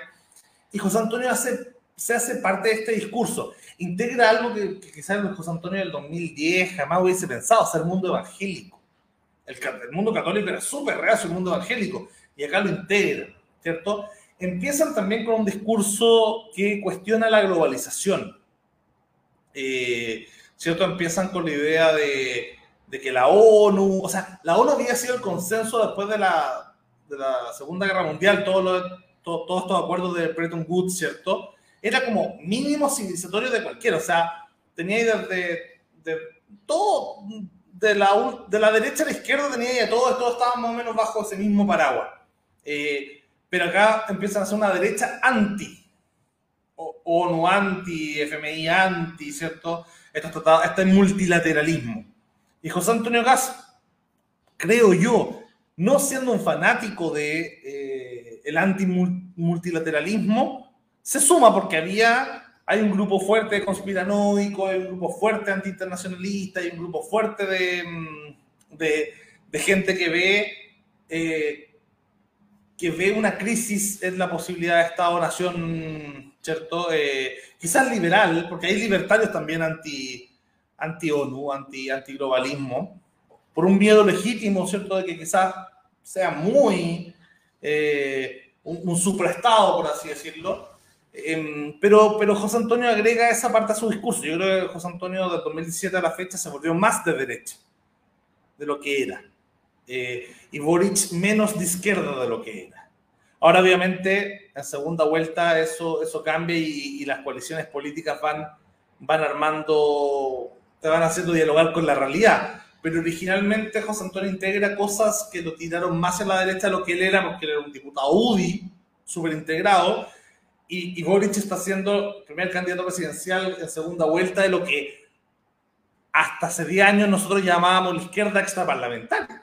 Y José Antonio hace, se hace parte de este discurso. Integra algo que, que quizás José Antonio del 2010 jamás hubiese pensado, ser mundo evangélico. El, mundo católico era súper real, el mundo evangélico, y acá lo integra, ¿cierto? Empiezan también con un discurso que cuestiona la globalización, eh, ¿cierto? Empiezan con la idea de, de, que la ONU, o sea, la ONU había sido el consenso después de la, de la Segunda Guerra Mundial, todos todo, estos acuerdos de Bretton Woods, ¿cierto? Era como mínimo civilizatorio de cualquiera, o sea, tenía desde de todo de la, de la derecha a la izquierda tenía ya todo, todos estaban más o menos bajo ese mismo paraguas. Eh, pero acá empiezan a ser una derecha anti, ONU anti, FMI anti, ¿cierto? Este multilateralismo. Y José Antonio Gas, creo yo, no siendo un fanático de eh, el anti-multilateralismo, se suma porque había hay un grupo fuerte conspiranoico, hay un grupo fuerte antiinternacionalista, hay un grupo fuerte de, mm, de, gente que ve, eh, que ve una crisis en la posibilidad de Estado-nación, ¿cierto? Eh, quizás liberal, porque hay libertarios también anti, anti-ONU, anti, anti-globalismo, por un miedo legítimo, ¿cierto? De que quizás sea muy eh, un, un supraestado, por así decirlo Em, pero, pero José Antonio agrega esa parte a su discurso. Yo creo que José Antonio de 2017 a la fecha se volvió más de derecha de lo que era. Eh, y Boric menos de izquierda de lo que era. Ahora, obviamente, en segunda vuelta eso, eso cambia y, las coaliciones políticas van, van armando, te van haciendo dialogar con la realidad. Pero originalmente José Antonio integra cosas que lo tiraron más en la derecha de lo que él era, porque él era un diputado UDI, súper integrado, y, y está siendo el primer candidato presidencial en segunda vuelta de lo que hasta hace 10 años nosotros llamábamos la izquierda extraparlamentaria.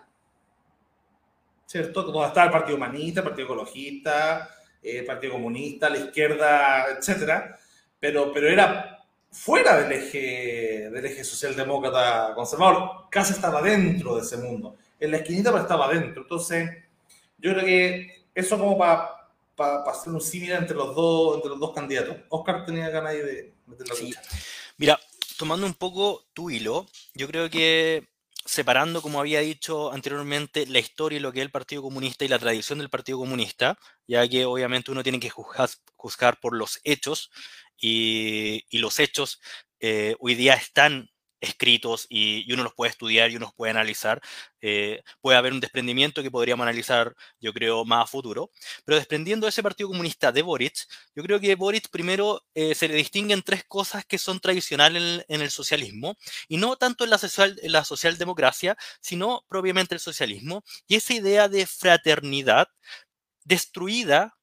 ¿cierto? Donde estaba el Partido Humanista, el Partido Ecologista, el eh, Partido Comunista, la izquierda, etcétera, pero, pero era fuera del eje, del eje socialdemócrata conservador, casi estaba dentro de ese mundo, en la esquinita pero estaba dentro, entonces yo creo que eso como para para hacer un símil entre los dos entre los dos candidatos. Oscar tenía ganas de meter la sí. Mira, tomando un poco tu hilo, yo creo que separando, como había dicho anteriormente, la historia y lo que es el Partido Comunista y la tradición del Partido Comunista, ya que obviamente uno tiene que juzgar, por los hechos y, los hechos eh, hoy día están escritos y, uno los puede estudiar y uno los puede analizar. Eh, puede haber un desprendimiento que podríamos analizar, yo creo, más a futuro. Pero desprendiendo ese Partido Comunista de Boric, yo creo que Boric primero eh, se le distinguen tres cosas que son tradicionales en, el socialismo, y no tanto en la, social, en la socialdemocracia, sino propiamente el socialismo, y esa idea de fraternidad destruida,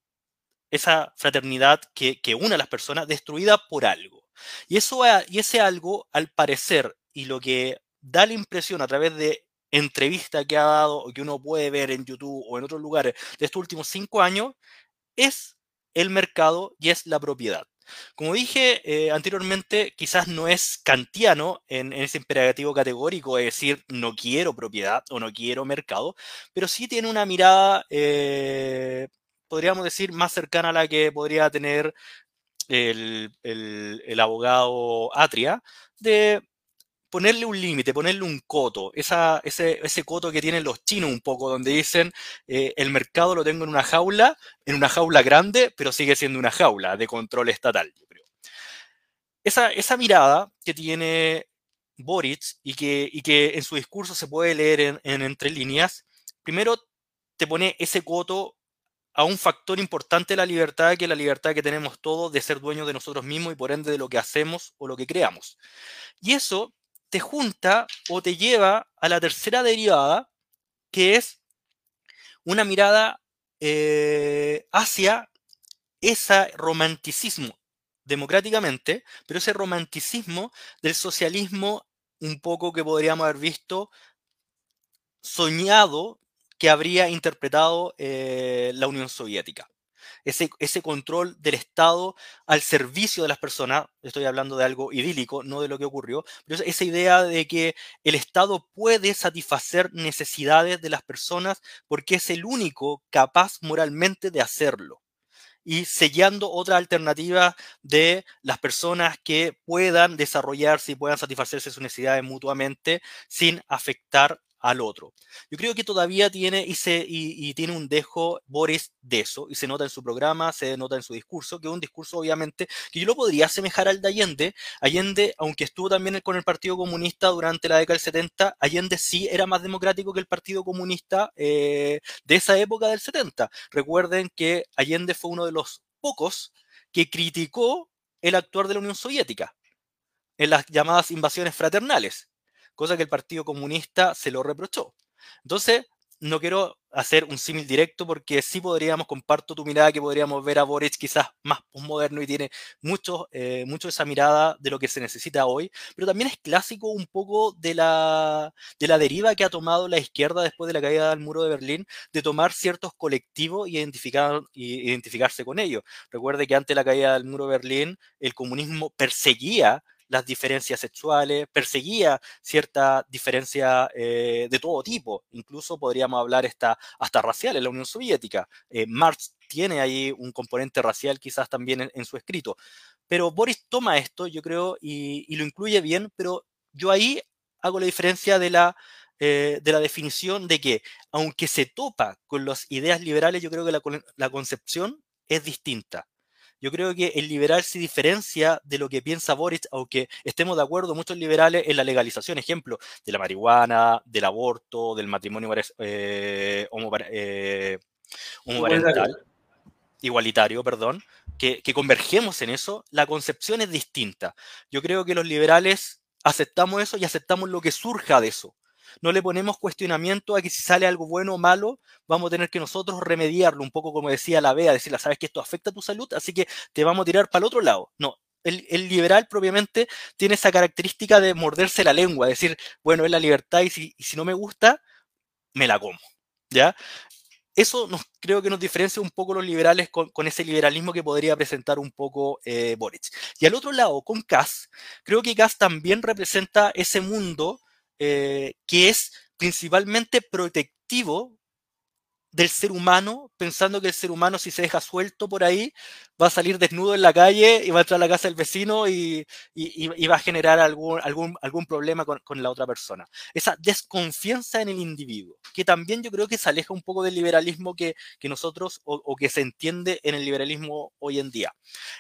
esa fraternidad que, que une a las personas, destruida por algo. Y, eso, y ese algo, al parecer, y lo que da la impresión a través de entrevistas que ha dado o que uno puede ver en YouTube o en otros lugares de estos últimos cinco años, es el mercado y es la propiedad. Como dije eh, anteriormente, quizás no es kantiano en, ese imperativo categórico de decir no quiero propiedad o no quiero mercado, pero sí tiene una mirada, eh, podríamos decir, más cercana a la que podría tener el, abogado Atria de ponerle un límite, ponerle un coto, ese, coto que tienen los chinos un poco, donde dicen eh, el mercado lo tengo en una jaula, en una jaula grande, pero sigue siendo una jaula de control estatal. Esa, mirada que tiene Boric y que, en su discurso se puede leer en, en entre líneas, primero te pone ese coto a un factor importante de la libertad, que es la libertad que tenemos todos de ser dueños de nosotros mismos y por ende de lo que hacemos o lo que creamos. Y eso te junta o te lleva a la tercera derivada, que es una mirada eh, hacia ese romanticismo democráticamente, pero ese romanticismo del socialismo un poco que podríamos haber visto soñado que habría interpretado eh, la Unión Soviética. Ese, ese, control del Estado al servicio de las personas, estoy hablando de algo idílico, no de lo que ocurrió, pero esa idea de que el Estado puede satisfacer necesidades de las personas porque es el único capaz moralmente de hacerlo y sellando otra alternativa de las personas que puedan desarrollarse y puedan satisfacerse sus necesidades mutuamente sin afectar al otro. Yo creo que todavía tiene y, y, tiene un dejo Boris de eso, y se nota en su programa, se nota en su discurso, que es un discurso obviamente que yo lo podría asemejar al de Allende. Allende, aunque estuvo también con el Partido Comunista durante la década del 70, Allende sí era más democrático que el Partido Comunista eh, de esa época del 70. Recuerden que Allende fue uno de los pocos que criticó el actuar de la Unión Soviética en las llamadas invasiones fraternales cosa que el Partido Comunista se lo reprochó. Entonces, no quiero hacer un símil directo porque sí podríamos, comparto tu mirada, que podríamos ver a Boric quizás más postmoderno y tiene mucho, eh, mucho esa mirada de lo que se necesita hoy, pero también es clásico un poco de la, de la deriva que ha tomado la izquierda después de la caída del muro de Berlín, de tomar ciertos colectivos y identificar, y identificarse con ellos. Recuerde que antes de la caída del muro de Berlín, el comunismo perseguía las diferencias sexuales, perseguía cierta diferencia eh, de todo tipo, incluso podríamos hablar esta, hasta racial en la Unión Soviética. Eh, Marx tiene ahí un componente racial quizás también en, su escrito. Pero Boris toma esto, yo creo, y, lo incluye bien, pero yo ahí hago la diferencia de la, eh, de la definición de que, aunque se topa con las ideas liberales, yo creo que la, la concepción es distinta. Yo creo que el liberal se diferencia de lo que piensa Boris, aunque estemos de acuerdo muchos liberales en la legalización, ejemplo, de la marihuana, del aborto, del matrimonio eh, homoparental. igualitario, perdón, que, que convergemos en eso, la concepción es distinta. Yo creo que los liberales aceptamos eso y aceptamos lo que surja de eso. No le ponemos cuestionamiento a que si sale algo bueno o malo, vamos a tener que nosotros remediarlo, un poco como decía la Bea, decirle, sabes que esto afecta a tu salud, así que te vamos a tirar para el otro lado. No, el, liberal propiamente tiene esa característica de morderse la lengua, decir, bueno, es la libertad y si, no me gusta, me la como. ¿Ya? Eso creo que nos diferencia un poco los liberales con, ese liberalismo que podría presentar un poco eh, Boric. Y al otro lado, con Kass, creo que Kass también representa ese mundo eh, que es principalmente protectivo del ser humano, pensando que el ser humano si se deja suelto por ahí, va a salir desnudo en la calle y va a entrar a la casa del vecino y, va a generar algún, algún, algún problema con, la otra persona. Esa desconfianza en el individuo, que también yo creo que se aleja un poco del liberalismo que, nosotros o, que se entiende en el liberalismo hoy en día.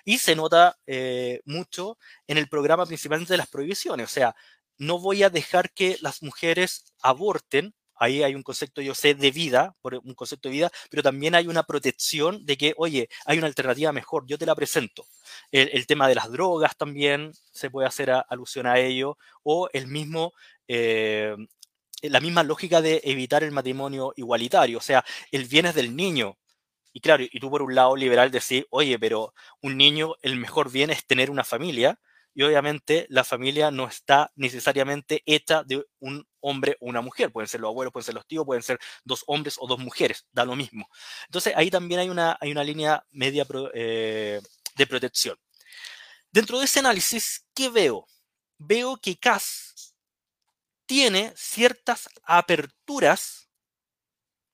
Y se nota eh, mucho en el programa principalmente de las prohibiciones, o sea, no voy a dejar que las mujeres aborten ahí hay un concepto, yo sé, de vida, un concepto de vida, pero también hay una protección de que, oye, hay una alternativa mejor, yo te la presento. El, tema de las drogas también se puede hacer alusión a ello, o el mismo... Eh, la misma lógica de evitar el matrimonio igualitario, o sea, el bien es del niño, y claro, y tú por un lado liberal decís, oye, pero un niño, el mejor bien es tener una familia, y obviamente la familia no está necesariamente hecha de un hombre o una mujer. Pueden ser los abuelos, pueden ser los tíos, pueden ser dos hombres o dos mujeres, da lo mismo. Entonces ahí también hay una, hay una línea media eh, de protección. Dentro de ese análisis, ¿qué veo? Veo que CAS tiene ciertas aperturas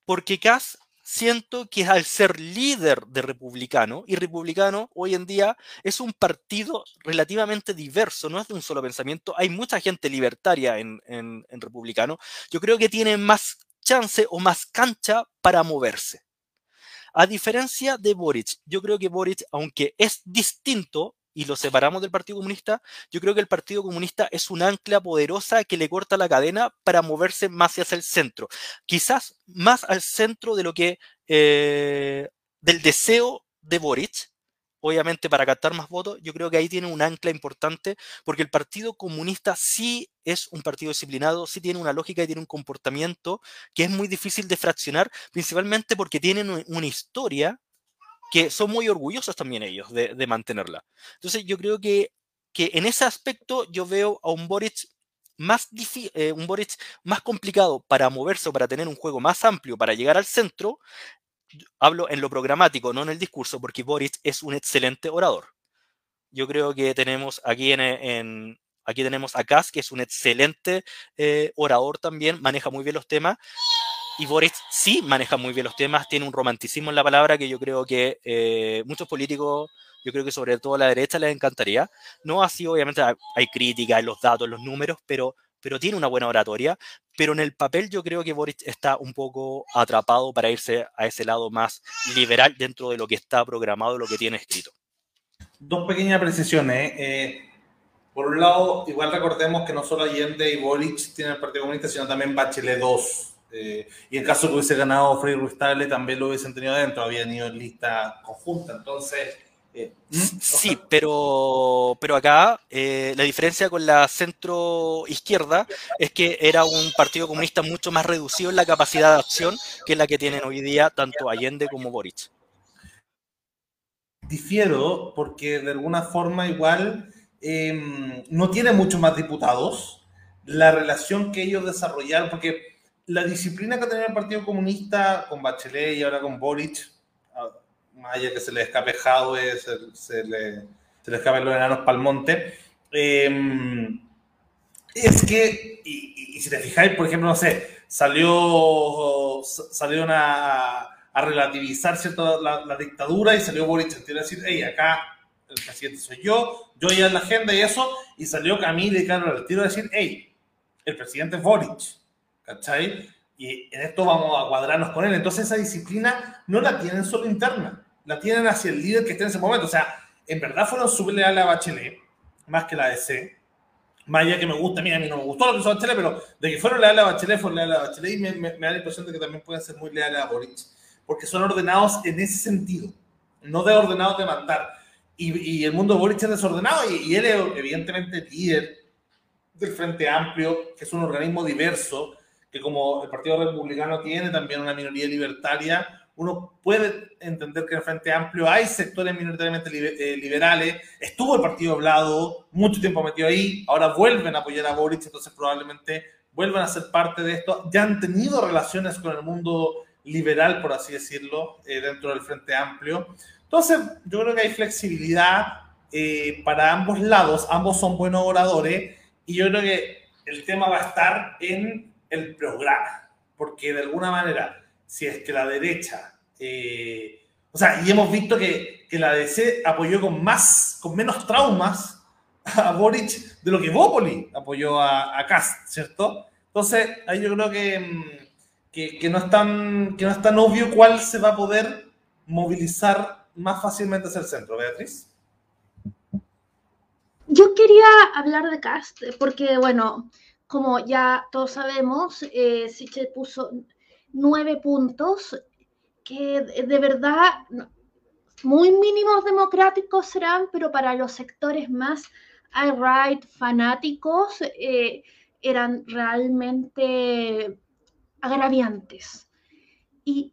porque CAS siento que al ser líder de republicano, y republicano hoy en día es un partido relativamente diverso, no es de un solo pensamiento, hay mucha gente libertaria en, republicano, yo creo que tiene más chance o más cancha para moverse. A diferencia de Boric, yo creo que Boric, aunque es distinto y lo separamos del Partido Comunista, yo creo que el Partido Comunista es un ancla poderosa que le corta la cadena para moverse más hacia el centro. Quizás más al centro de lo que, eh, del deseo de Boric, obviamente para captar más votos, yo creo que ahí tiene un ancla importante, porque el Partido Comunista sí es un partido disciplinado, sí tiene una lógica y tiene un comportamiento que es muy difícil de fraccionar, principalmente porque tienen una historia que son muy orgullosos también ellos de, mantenerla. Entonces yo creo que, que, en ese aspecto yo veo a un Boric más, eh, un Boric más complicado para moverse o para tener un juego más amplio para llegar al centro. Hablo en lo programático, no en el discurso, porque Boric es un excelente orador. Yo creo que tenemos aquí en, aquí tenemos a Kass, que es un excelente eh, orador también, maneja muy bien los temas, y Boris sí maneja muy bien los temas, tiene un romanticismo en la palabra que yo creo que eh, muchos políticos, yo creo que sobre todo a la derecha les encantaría. No así, obviamente, hay críticas en los datos, en los números, pero, pero tiene una buena oratoria. Pero en el papel yo creo que Boris está un poco atrapado para irse a ese lado más liberal dentro de lo que está programado, lo que tiene escrito. Dos pequeñas precisiones. Eh, por un lado, igual recordemos que no solo Allende y Boric tienen el Partido Comunista, sino también Bachelet 2 eh, y en caso que hubiese ganado Frei Ruiz también lo hubiesen tenido adentro, habían ido en lista conjunta. Entonces. Eh, sí, pero, pero acá eh, la diferencia con la centro izquierda es que era un partido comunista mucho más reducido en la capacidad de acción que la que tienen hoy día tanto Allende como Boric. Difiero porque de alguna forma igual em, no tiene muchos más diputados. La relación que ellos desarrollaron, porque la disciplina que tenía el Partido Comunista con Bachelet y ahora con Boric, ah, más allá que se le escape Jadwe, se, se, le, se le escapen los enanos Palmonte, em, es que, y, si te fijáis, por ejemplo, no sé, salió, salió a relativizar cierto, la, dictadura y salió Boric a decir, hey, acá el presidente soy yo, yo ya en la agenda y eso, y salió Camila y Carlos tiro a decir, hey, el presidente es Boric ¿cachai? Y en esto vamos a cuadrarnos con él. Entonces esa disciplina no la tienen solo interna, la tienen hacia el líder que esté en ese momento. O sea, en verdad fueron súper leales a Bachelet, más que la DC. Más allá que me gusta, a mí, a mí no me gustó lo que hizo Bachelet, pero de que fueron leales a Bachelet, fueron leales a Bachelet y me, da la impresión de que también pueden ser muy leales a Boric, porque son ordenados en ese sentido. no de ordenado de mandar. Y, el mundo de Boric es desordenado y, él es evidentemente líder del Frente Amplio, que es un organismo diverso, que como el Partido Republicano tiene también una minoría libertaria, uno puede entender que en el Frente Amplio hay sectores minoritariamente eh, liberales. Estuvo el Partido Hablado mucho tiempo metido ahí, ahora vuelven a apoyar a Boric, entonces probablemente vuelvan a ser parte de esto. Ya han tenido relaciones con el mundo liberal, por así decirlo, eh, dentro del Frente Amplio. Entonces, yo creo que hay flexibilidad eh, para ambos lados, ambos son buenos oradores y yo creo que el tema va a estar en el programa, porque de alguna manera, si es que la derecha, eh, o sea, y hemos visto que, que, la DC apoyó con más, con menos traumas a Boric de lo que Bópoli apoyó a, a Kast, ¿cierto? Entonces, ahí yo creo que, mm, que, que, no es tan, que no es tan obvio cuál se va a poder movilizar más fácilmente hacia el centro, Beatriz? Yo quería hablar de Cast, porque, bueno, como ya todos sabemos, eh, Siche puso nueve puntos que de verdad muy mínimos democráticos serán, pero para los sectores más alt-right fanáticos eh, eran realmente agraviantes. Y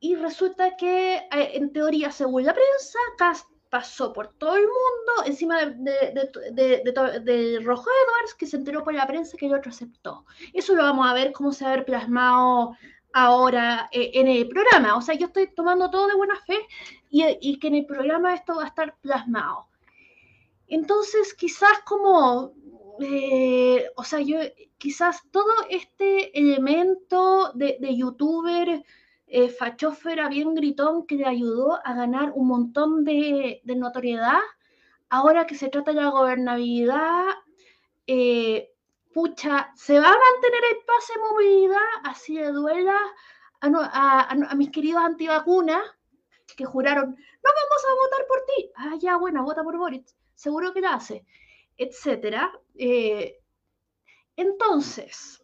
y resulta que, eh, en teoría, según la prensa, Cast pasó por todo el mundo encima de, de, de, Rojo Edwards, que se enteró por la prensa que el otro aceptó. Eso lo vamos a ver cómo se va a ver plasmado ahora eh, en el programa. O sea, yo estoy tomando todo de buena fe y, y, que en el programa esto va a estar plasmado. Entonces, quizás como, eh, o sea, yo, quizás todo este elemento de, youtuber eh, era bien gritón que le ayudó a ganar un montón de, notoriedad. Ahora que se trata de la gobernabilidad, eh, pucha, se va a mantener el pase de movilidad, así de duela a, mis queridos antivacunas que juraron, no vamos a votar por ti. Ah, ya, bueno, vota por Boris, seguro que lo hace, etcétera. Eh, entonces,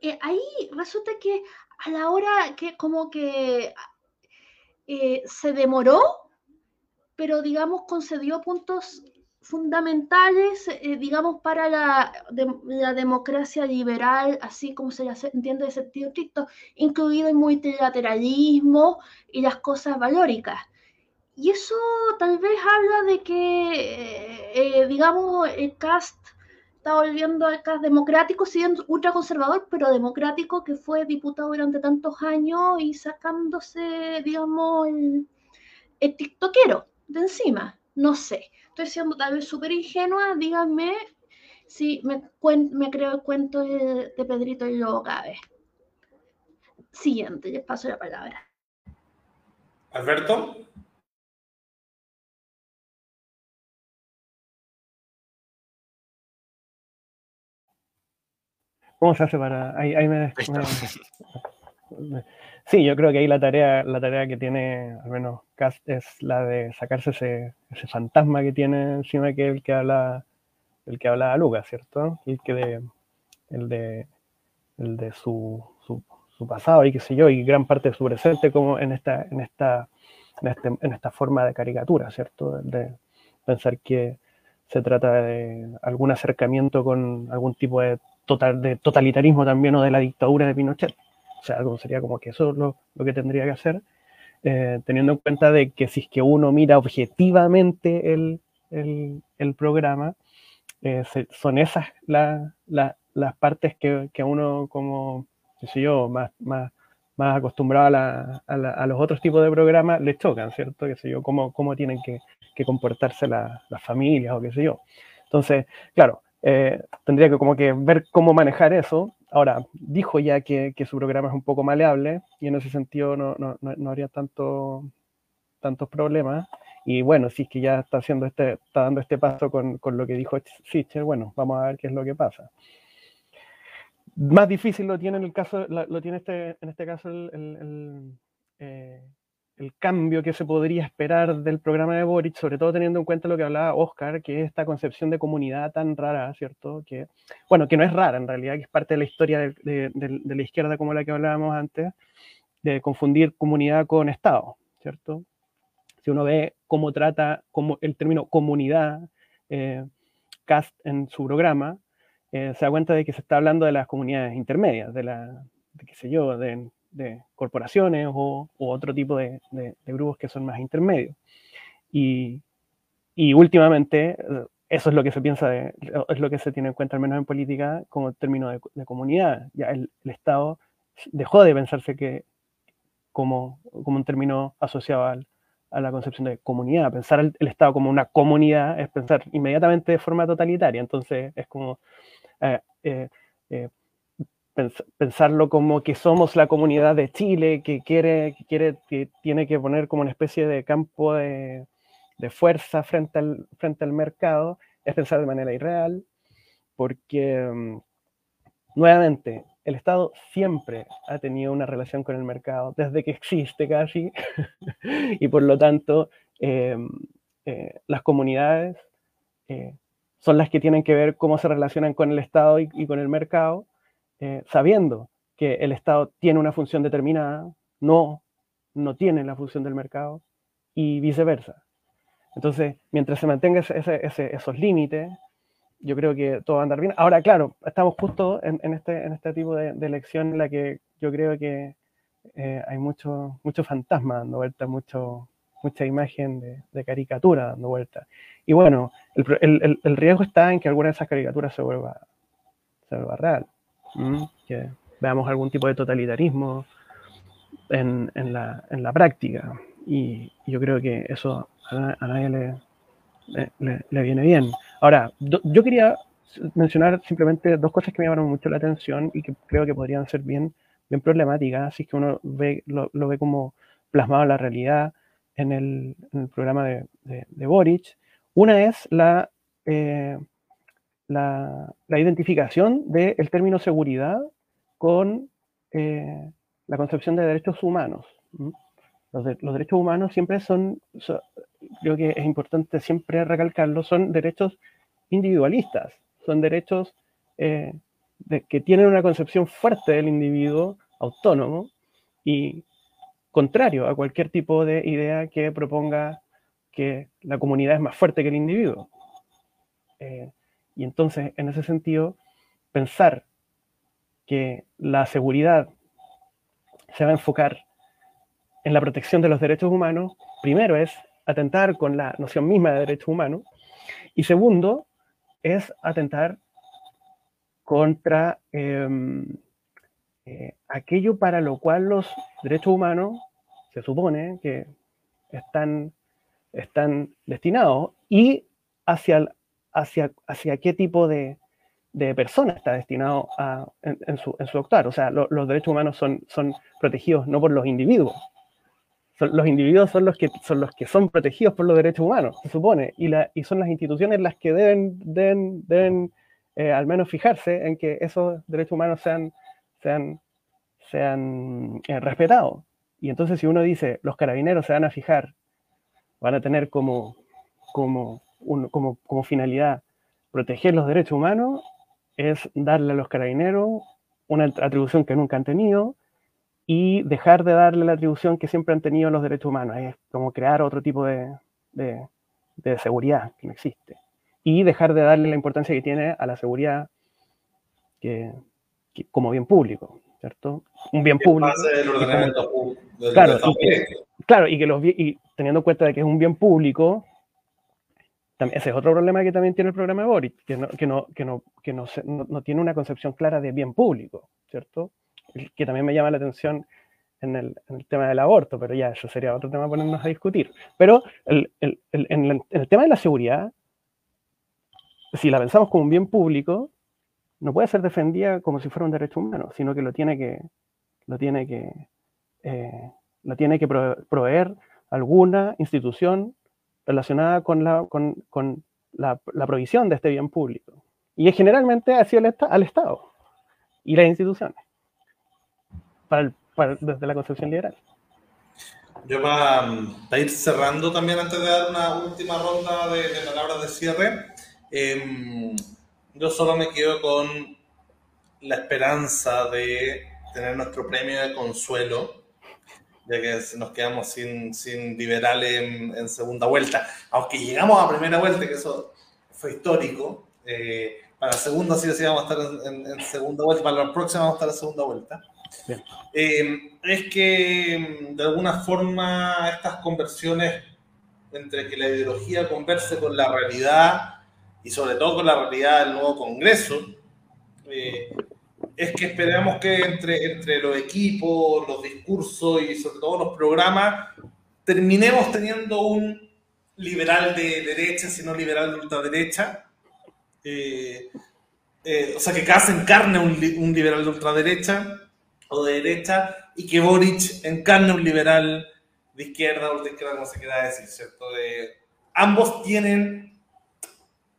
eh, ahí resulta que a la hora que como que eh, se demoró, pero digamos concedió puntos fundamentales, eh, digamos, para la, democracia liberal, así como se entiende de sentido estricto, incluido el multilateralismo y las cosas valóricas. Y eso tal vez habla de que, eh, digamos, el cast está volviendo CAS democrático, siendo ultraconservador, pero democrático, que fue diputado durante tantos años y sacándose, digamos, el, el tiktokero de encima. No sé, estoy siendo tal vez súper ingenua, díganme si me, me creo el cuento de, Pedrito y luego cabe. Siguiente, les paso la palabra. Alberto. ¿Cómo se hace para.? Ahí, me, Sí, yo creo que ahí la tarea, la tarea que tiene, al menos Cast, es la de sacarse ese, ese fantasma que tiene encima que el que habla, el que habla a Lucas, ¿cierto? El que de, el de, el de su, su, su, pasado y qué sé yo, y gran parte de su presente como en esta, en esta, en, este, en esta forma de caricatura, ¿cierto? De pensar que se trata de algún acercamiento con algún tipo de total, de totalitarismo también o de la dictadura de Pinochet. O sea, algo sería como que eso es lo, que tendría que hacer, eh, teniendo en cuenta de que si es que uno mira objetivamente el, el, programa, eh, son esas las partes que, que, uno como, qué sé yo, más, más, más acostumbrado a, a, los otros tipos de programas, le chocan, ¿cierto? Qué sé yo, cómo, cómo tienen que, que comportarse las familias o qué sé yo. Entonces, claro, eh, tendría que como que ver cómo manejar eso. Ahora, dijo ya que, que, su programa es un poco maleable y en ese sentido no, no, no, habría tanto, tantos problemas. Y bueno, si es que ya está haciendo este, está dando este paso con, con lo que dijo Fischer, bueno, vamos a ver qué es lo que pasa. Más difícil lo tiene en el caso, lo tiene este, en este caso el, el, eh, el cambio que se podría esperar del programa de Boric, sobre todo teniendo en cuenta lo que hablaba Oscar, que es esta concepción de comunidad tan rara, ¿cierto? Que, bueno, que no es rara en realidad, que es parte de la historia de, la izquierda como la que hablábamos antes, de confundir comunidad con Estado, ¿cierto? si uno ve cómo trata como el término comunidad, eh, CAST en su programa, eh, se da cuenta de que se está hablando de las comunidades intermedias, de la, qué sé yo, de, corporaciones o, otro tipo de, grupos que son más intermedios. Y, últimamente, eh, eso es lo que se piensa, de, es lo que se tiene en cuenta, al menos en política, como término de, comunidad. Ya el, Estado dejó de pensarse que como, como un término asociado al, a la concepción de comunidad. Pensar el, Estado como una comunidad es pensar inmediatamente de forma totalitaria. Entonces es como eh, eh, pensarlo como que somos la comunidad de Chile que quiere, que quiere, que tiene que poner como una especie de campo de, fuerza frente al, frente al mercado, es pensar de manera irreal, porque mm, nuevamente el Estado siempre ha tenido una relación con el mercado, desde que existe casi, y por lo tanto em, eh, las comunidades eh, son las que tienen que ver cómo se relacionan con el Estado y, con el mercado, eh, sabiendo que el Estado tiene una función determinada, no, no tiene la función del mercado, y viceversa. Entonces, mientras se mantenga esos límites, yo creo que todo va a andar bien. Ahora, claro, estamos justo en, este, en este tipo de, elección en la que yo creo que eh, hay mucho, mucho fantasma dando vuelta, mucho, mucha imagen de, caricatura dando vuelta. Y bueno, el, el, riesgo está en que alguna de esas caricaturas se vuelva, se vuelva real. Que veamos algún tipo de totalitarismo en, en, la, en la, práctica. Y, yo creo que eso a nadie le, le, viene bien. Ahora, yo quería mencionar simplemente dos cosas que me llamaron mucho la atención y que creo que podrían ser bien, bien problemáticas, así que uno ve, lo, ve como plasmado en la realidad en el, programa de, de, Boric. Una es la, eh, la, identificación del término seguridad con eh, la concepción de derechos humanos. Los, derechos humanos siempre son, creo que es importante siempre recalcarlo, son derechos individualistas, son derechos eh, que tienen una concepción fuerte del individuo autónomo y contrario a cualquier tipo de idea que proponga que la comunidad es más fuerte que el individuo. Eh, y entonces, en ese sentido, pensar que la seguridad se va a enfocar en la protección de los derechos humanos, primero es atentar con la noción misma de derechos humanos y segundo es atentar contra em, eh, aquello para lo cual los derechos humanos se supone que están, están destinados y hacia, hacia, hacia qué tipo de, de persona está destinado a, en, su, en, su, actuar. O sea, los derechos humanos son, son protegidos no por los individuos, los individuos son los que son los que son protegidos por los derechos humanos, se supone, y, la, y son las instituciones las que deben, deben, deben eh, al menos fijarse en que esos derechos humanos sean, sean, sean eh, respetados. Y entonces si uno dice, los carabineros se van a fijar, van a tener como, como, como, como finalidad proteger los derechos humanos, es darle a los carabineros una atribución que nunca han tenido, y dejar de darle la atribución que siempre han tenido los derechos humanos, es como crear otro tipo de, de, seguridad que no existe, y dejar de darle la importancia que tiene a la seguridad que, como bien público, ¿cierto? Un bien público. claro, y claro, y que los y teniendo en cuenta de que es un bien público, ese es otro problema que también tiene el programa de Boris, que no, que no, tiene una concepción clara de bien público, ¿cierto? que también me llama la atención en el, tema del aborto, pero ya eso sería otro tema ponernos a discutir. Pero en, el, tema de la seguridad, si la pensamos como un bien público, no puede ser defendida como si fuera un derecho humano, sino que lo tiene que, eh, lo tiene que proveer alguna institución relacionada con la, con, la, provisión de este bien público. Y es generalmente hacia el, al Estado y las instituciones desde la concepción liberal. Yo para, ir cerrando también, antes de dar una última ronda de, palabras de cierre, em, yo solo me quedo con la esperanza de tener nuestro premio de consuelo ya que nos quedamos sin, sin liberales en, segunda vuelta. Aunque llegamos a primera vuelta, que eso fue histórico. Eh, para la segunda sí, sí vamos a estar en, segunda vuelta, para la próxima vamos a estar en segunda vuelta. Eh, es que de alguna forma estas conversiones entre que la ideología converse con la realidad y sobre todo con la realidad del nuevo Congreso, eh, es que esperamos que entre, entre los equipos, los discursos y sobre todo los programas, terminemos teniendo un liberal de derecha, sino liberal de ultraderecha. Eh, eh, o sea, que Kass encarne un, liberal de ultraderecha o de derecha y que Boric encarne un liberal de izquierda o de izquierda, como se quiera decir, ¿cierto? De, ambos tienen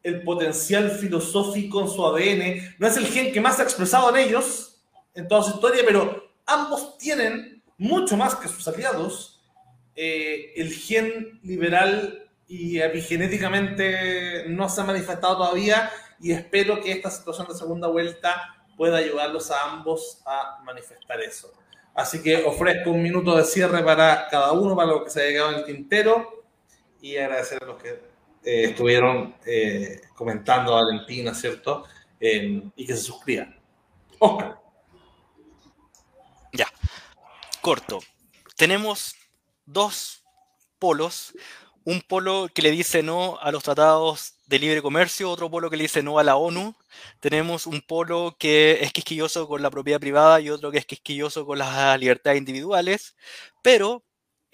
el potencial filosófico en su ADN. No es el gen que más ha expresado en ellos, en toda su historia, pero ambos tienen, mucho más que sus aliados, eh, el gen liberal y epigenéticamente no se ha manifestado todavía y espero que esta situación de segunda vuelta pueda ayudarlos a ambos a manifestar eso. Así que ofrezco un minuto de cierre para cada uno, para lo que se haya quedado en el tintero y agradecer a los que eh, estuvieron eh, comentando a Valentina, ¿cierto? y que se suscriban. Oscar. Ya, corto. Tenemos dos polos. Un polo que le dice no a los tratados de libre comercio, otro polo que le dice no a la ONU. Tenemos un polo que es quisquilloso con la propiedad privada y otro que es quisquilloso con las libertades individuales. Pero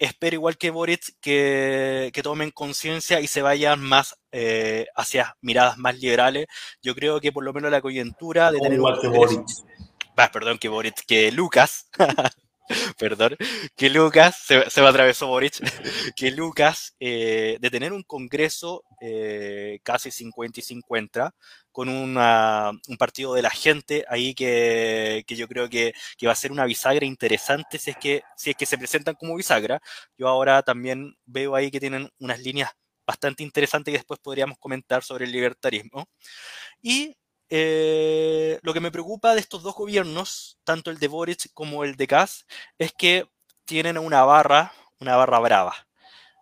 espero igual que Boric que, tomen conciencia y se vayan más eh, hacia miradas más liberales. Yo creo que por lo menos la coyuntura de tener... Igual que Boric. perdón, que Boric, que Lucas. perdón, que Lucas, se, se me atravesó Boric, que Lucas, eh, de tener un congreso eh, casi 50 y 50, con un partido de la gente ahí que, yo creo que, va a ser una bisagra interesante si es, que, si es que se presentan como bisagra. Yo ahora también veo ahí que tienen unas líneas bastante interesantes que después podríamos comentar sobre el libertarismo. Y eh, lo que me preocupa de estos dos gobiernos, tanto el de Boric como el de Kass, es que tienen una barra, una barra brava.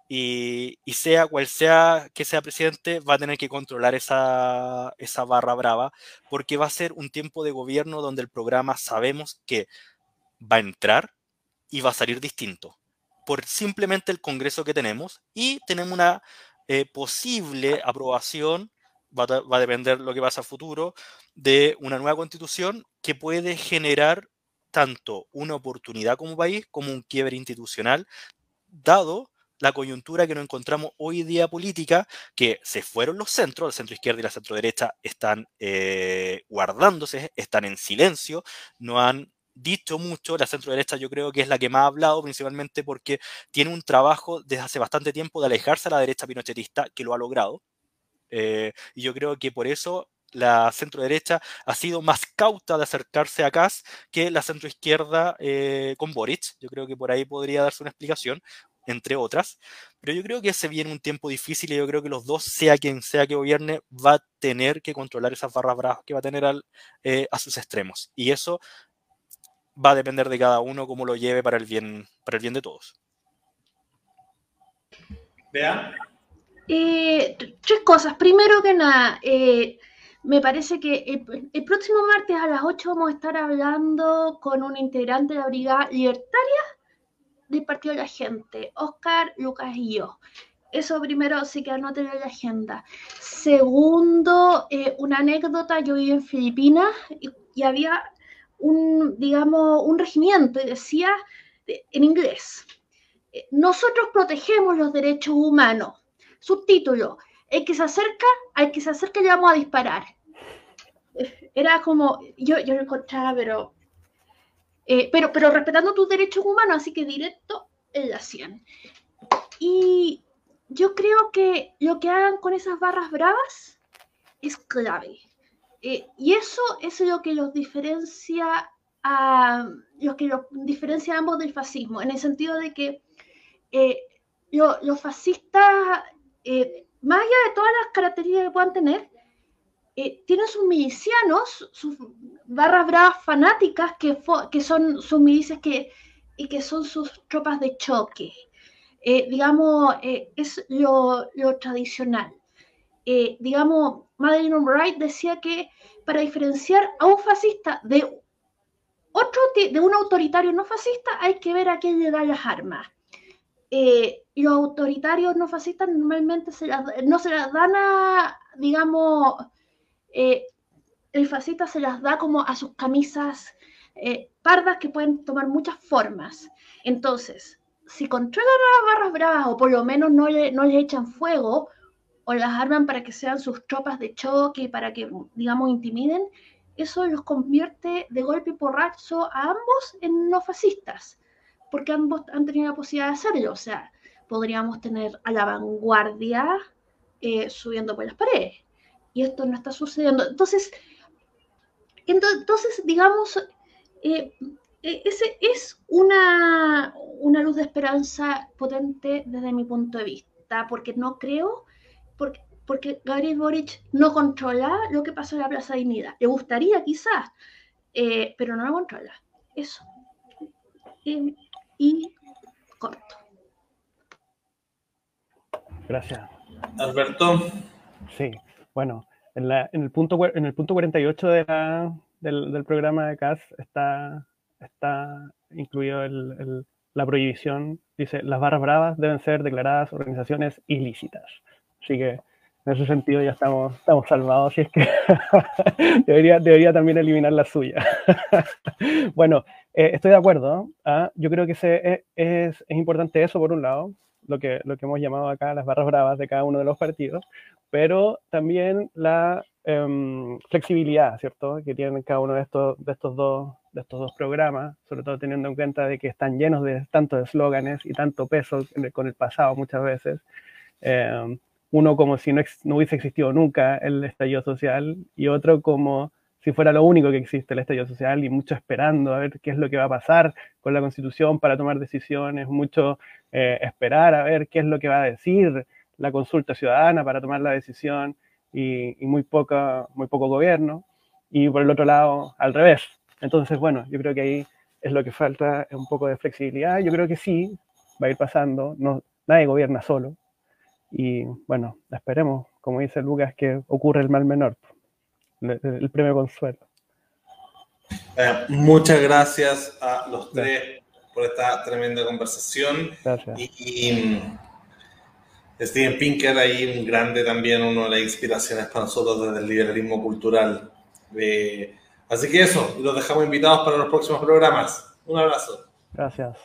Y, sea cual sea que sea presidente, va a tener que controlar esa, esa barra brava, porque va a ser un tiempo de gobierno donde el programa sabemos que va a entrar y va a salir distinto, por simplemente el Congreso que tenemos, y tenemos una eh, posible aprobación va a, depender lo que pasa a futuro, de una nueva constitución que puede generar tanto una oportunidad como país como un quiebre institucional, dado la coyuntura que nos encontramos hoy día política, que se fueron los centros, el centro izquierda y la centro derecha están eh, guardándose, están en silencio, no han dicho mucho, la centro derecha yo creo que es la que más ha hablado, principalmente porque tiene un trabajo desde hace bastante tiempo de alejarse a la derecha pinochetista, que lo ha logrado, eh, y yo creo que por eso la centro derecha ha sido más cauta de acercarse a Kass que la centro izquierda eh, con Boric. Yo creo que por ahí podría darse una explicación, entre otras. Pero yo creo que se viene un tiempo difícil y yo creo que los dos, sea quien sea que gobierne, va a tener que controlar esas barras bravas que va a tener eh, a sus extremos. Y eso va a depender de cada uno cómo lo lleve para el bien, para el bien de todos. Vean. Eh, tres cosas. Primero que nada, eh, me parece que el, próximo martes a las 8 vamos a estar hablando con un integrante de la Brigada Libertaria del Partido de la Gente, Oscar, Lucas y yo. Eso primero sí que anoten en la agenda. Segundo, eh, una anécdota, yo viví en Filipinas y, había un, digamos, un regimiento y decía en inglés, nosotros protegemos los derechos humanos Subtítulo, el que se acerca, al que se acerca le vamos a disparar. Era como, yo, yo lo encontraba, pero, eh, pero, pero respetando tus derechos humanos, así que directo en la 100. Y yo creo que lo que hagan con esas barras bravas es clave. Eh, y eso es lo que los diferencia a lo que los diferencia ambos del fascismo, en el sentido de que eh, los fascistas eh, más allá de todas las características que puedan tener, eh, tienen sus milicianos, sus barras bravas fanáticas, que, son sus milicias que y que son sus tropas de choque. Eh, digamos, es lo, tradicional. Digamos, Madeleine Albright decía que para diferenciar a un fascista de otro, de un autoritario no fascista, hay que ver a quién le da las armas. Los autoritarios no fascistas normalmente no se las dan a, digamos, el fascista se las da como a sus camisas pardas que pueden tomar muchas formas. Entonces, si controlan a las barras bravas o por lo menos no le, no echan fuego o las arman para que sean sus tropas de choque y para que, digamos, intimiden, eso los convierte de golpe y porrazo a ambos en no fascistas, porque ambos han tenido la posibilidad de hacerlo. O sea, podríamos tener a la vanguardia eh, subiendo por las paredes. Y esto no está sucediendo. Entonces, entonces digamos, eh, e, ese es una, luz de esperanza potente desde mi punto de vista, porque no creo, porque, porque Gabriel Boric no controla lo que pasó en la Plaza de Dignidad. Le gustaría quizás, eh, pero no lo controla. Eso. Y corto. Gracias. Alberto. Sí, bueno, en, el, punto, en el punto 48 de del, del programa de CAS está está incluido la prohibición, dice, las barras bravas deben ser declaradas organizaciones ilícitas. Así que en ese sentido ya estamos, estamos salvados, y es que debería, debería también eliminar la suya. bueno, eh, estoy de acuerdo. ¿ah? Yo creo que se, es, es, importante eso, por un lado, lo que, lo que hemos llamado acá las barras bravas de cada uno de los partidos, pero también la em, flexibilidad, ¿cierto?, que tienen cada uno de estos, de estos dos de estos dos programas, sobre todo teniendo en cuenta de que están llenos de tanto de eslóganes y tanto peso con el pasado muchas veces. Eh, uno como si no, no, hubiese existido nunca el estallido social y otro como si fuera lo único que existe el estallido social y mucho esperando a ver qué es lo que va a pasar con la constitución para tomar decisiones, mucho eh, esperar a ver qué es lo que va a decir la consulta ciudadana para tomar la decisión y, muy, poca, muy poco gobierno. Y por el otro lado, al revés, entonces, bueno, yo creo que ahí es lo que falta, un poco de flexibilidad. Yo creo que sí, va a ir pasando. No, nadie gobierna solo. Y bueno, esperemos, como dice Lucas, que ocurre el mal menor, el, premio consuelo. Eh, muchas gracias a los tres por esta tremenda conversación. Gracias. Y, mm, Steven Pinker, ahí un grande también, uno de las inspiraciones para nosotros desde el liberalismo cultural. Eh, Así que eso, los dejamos invitados para los próximos programas. Un abrazo. Gracias.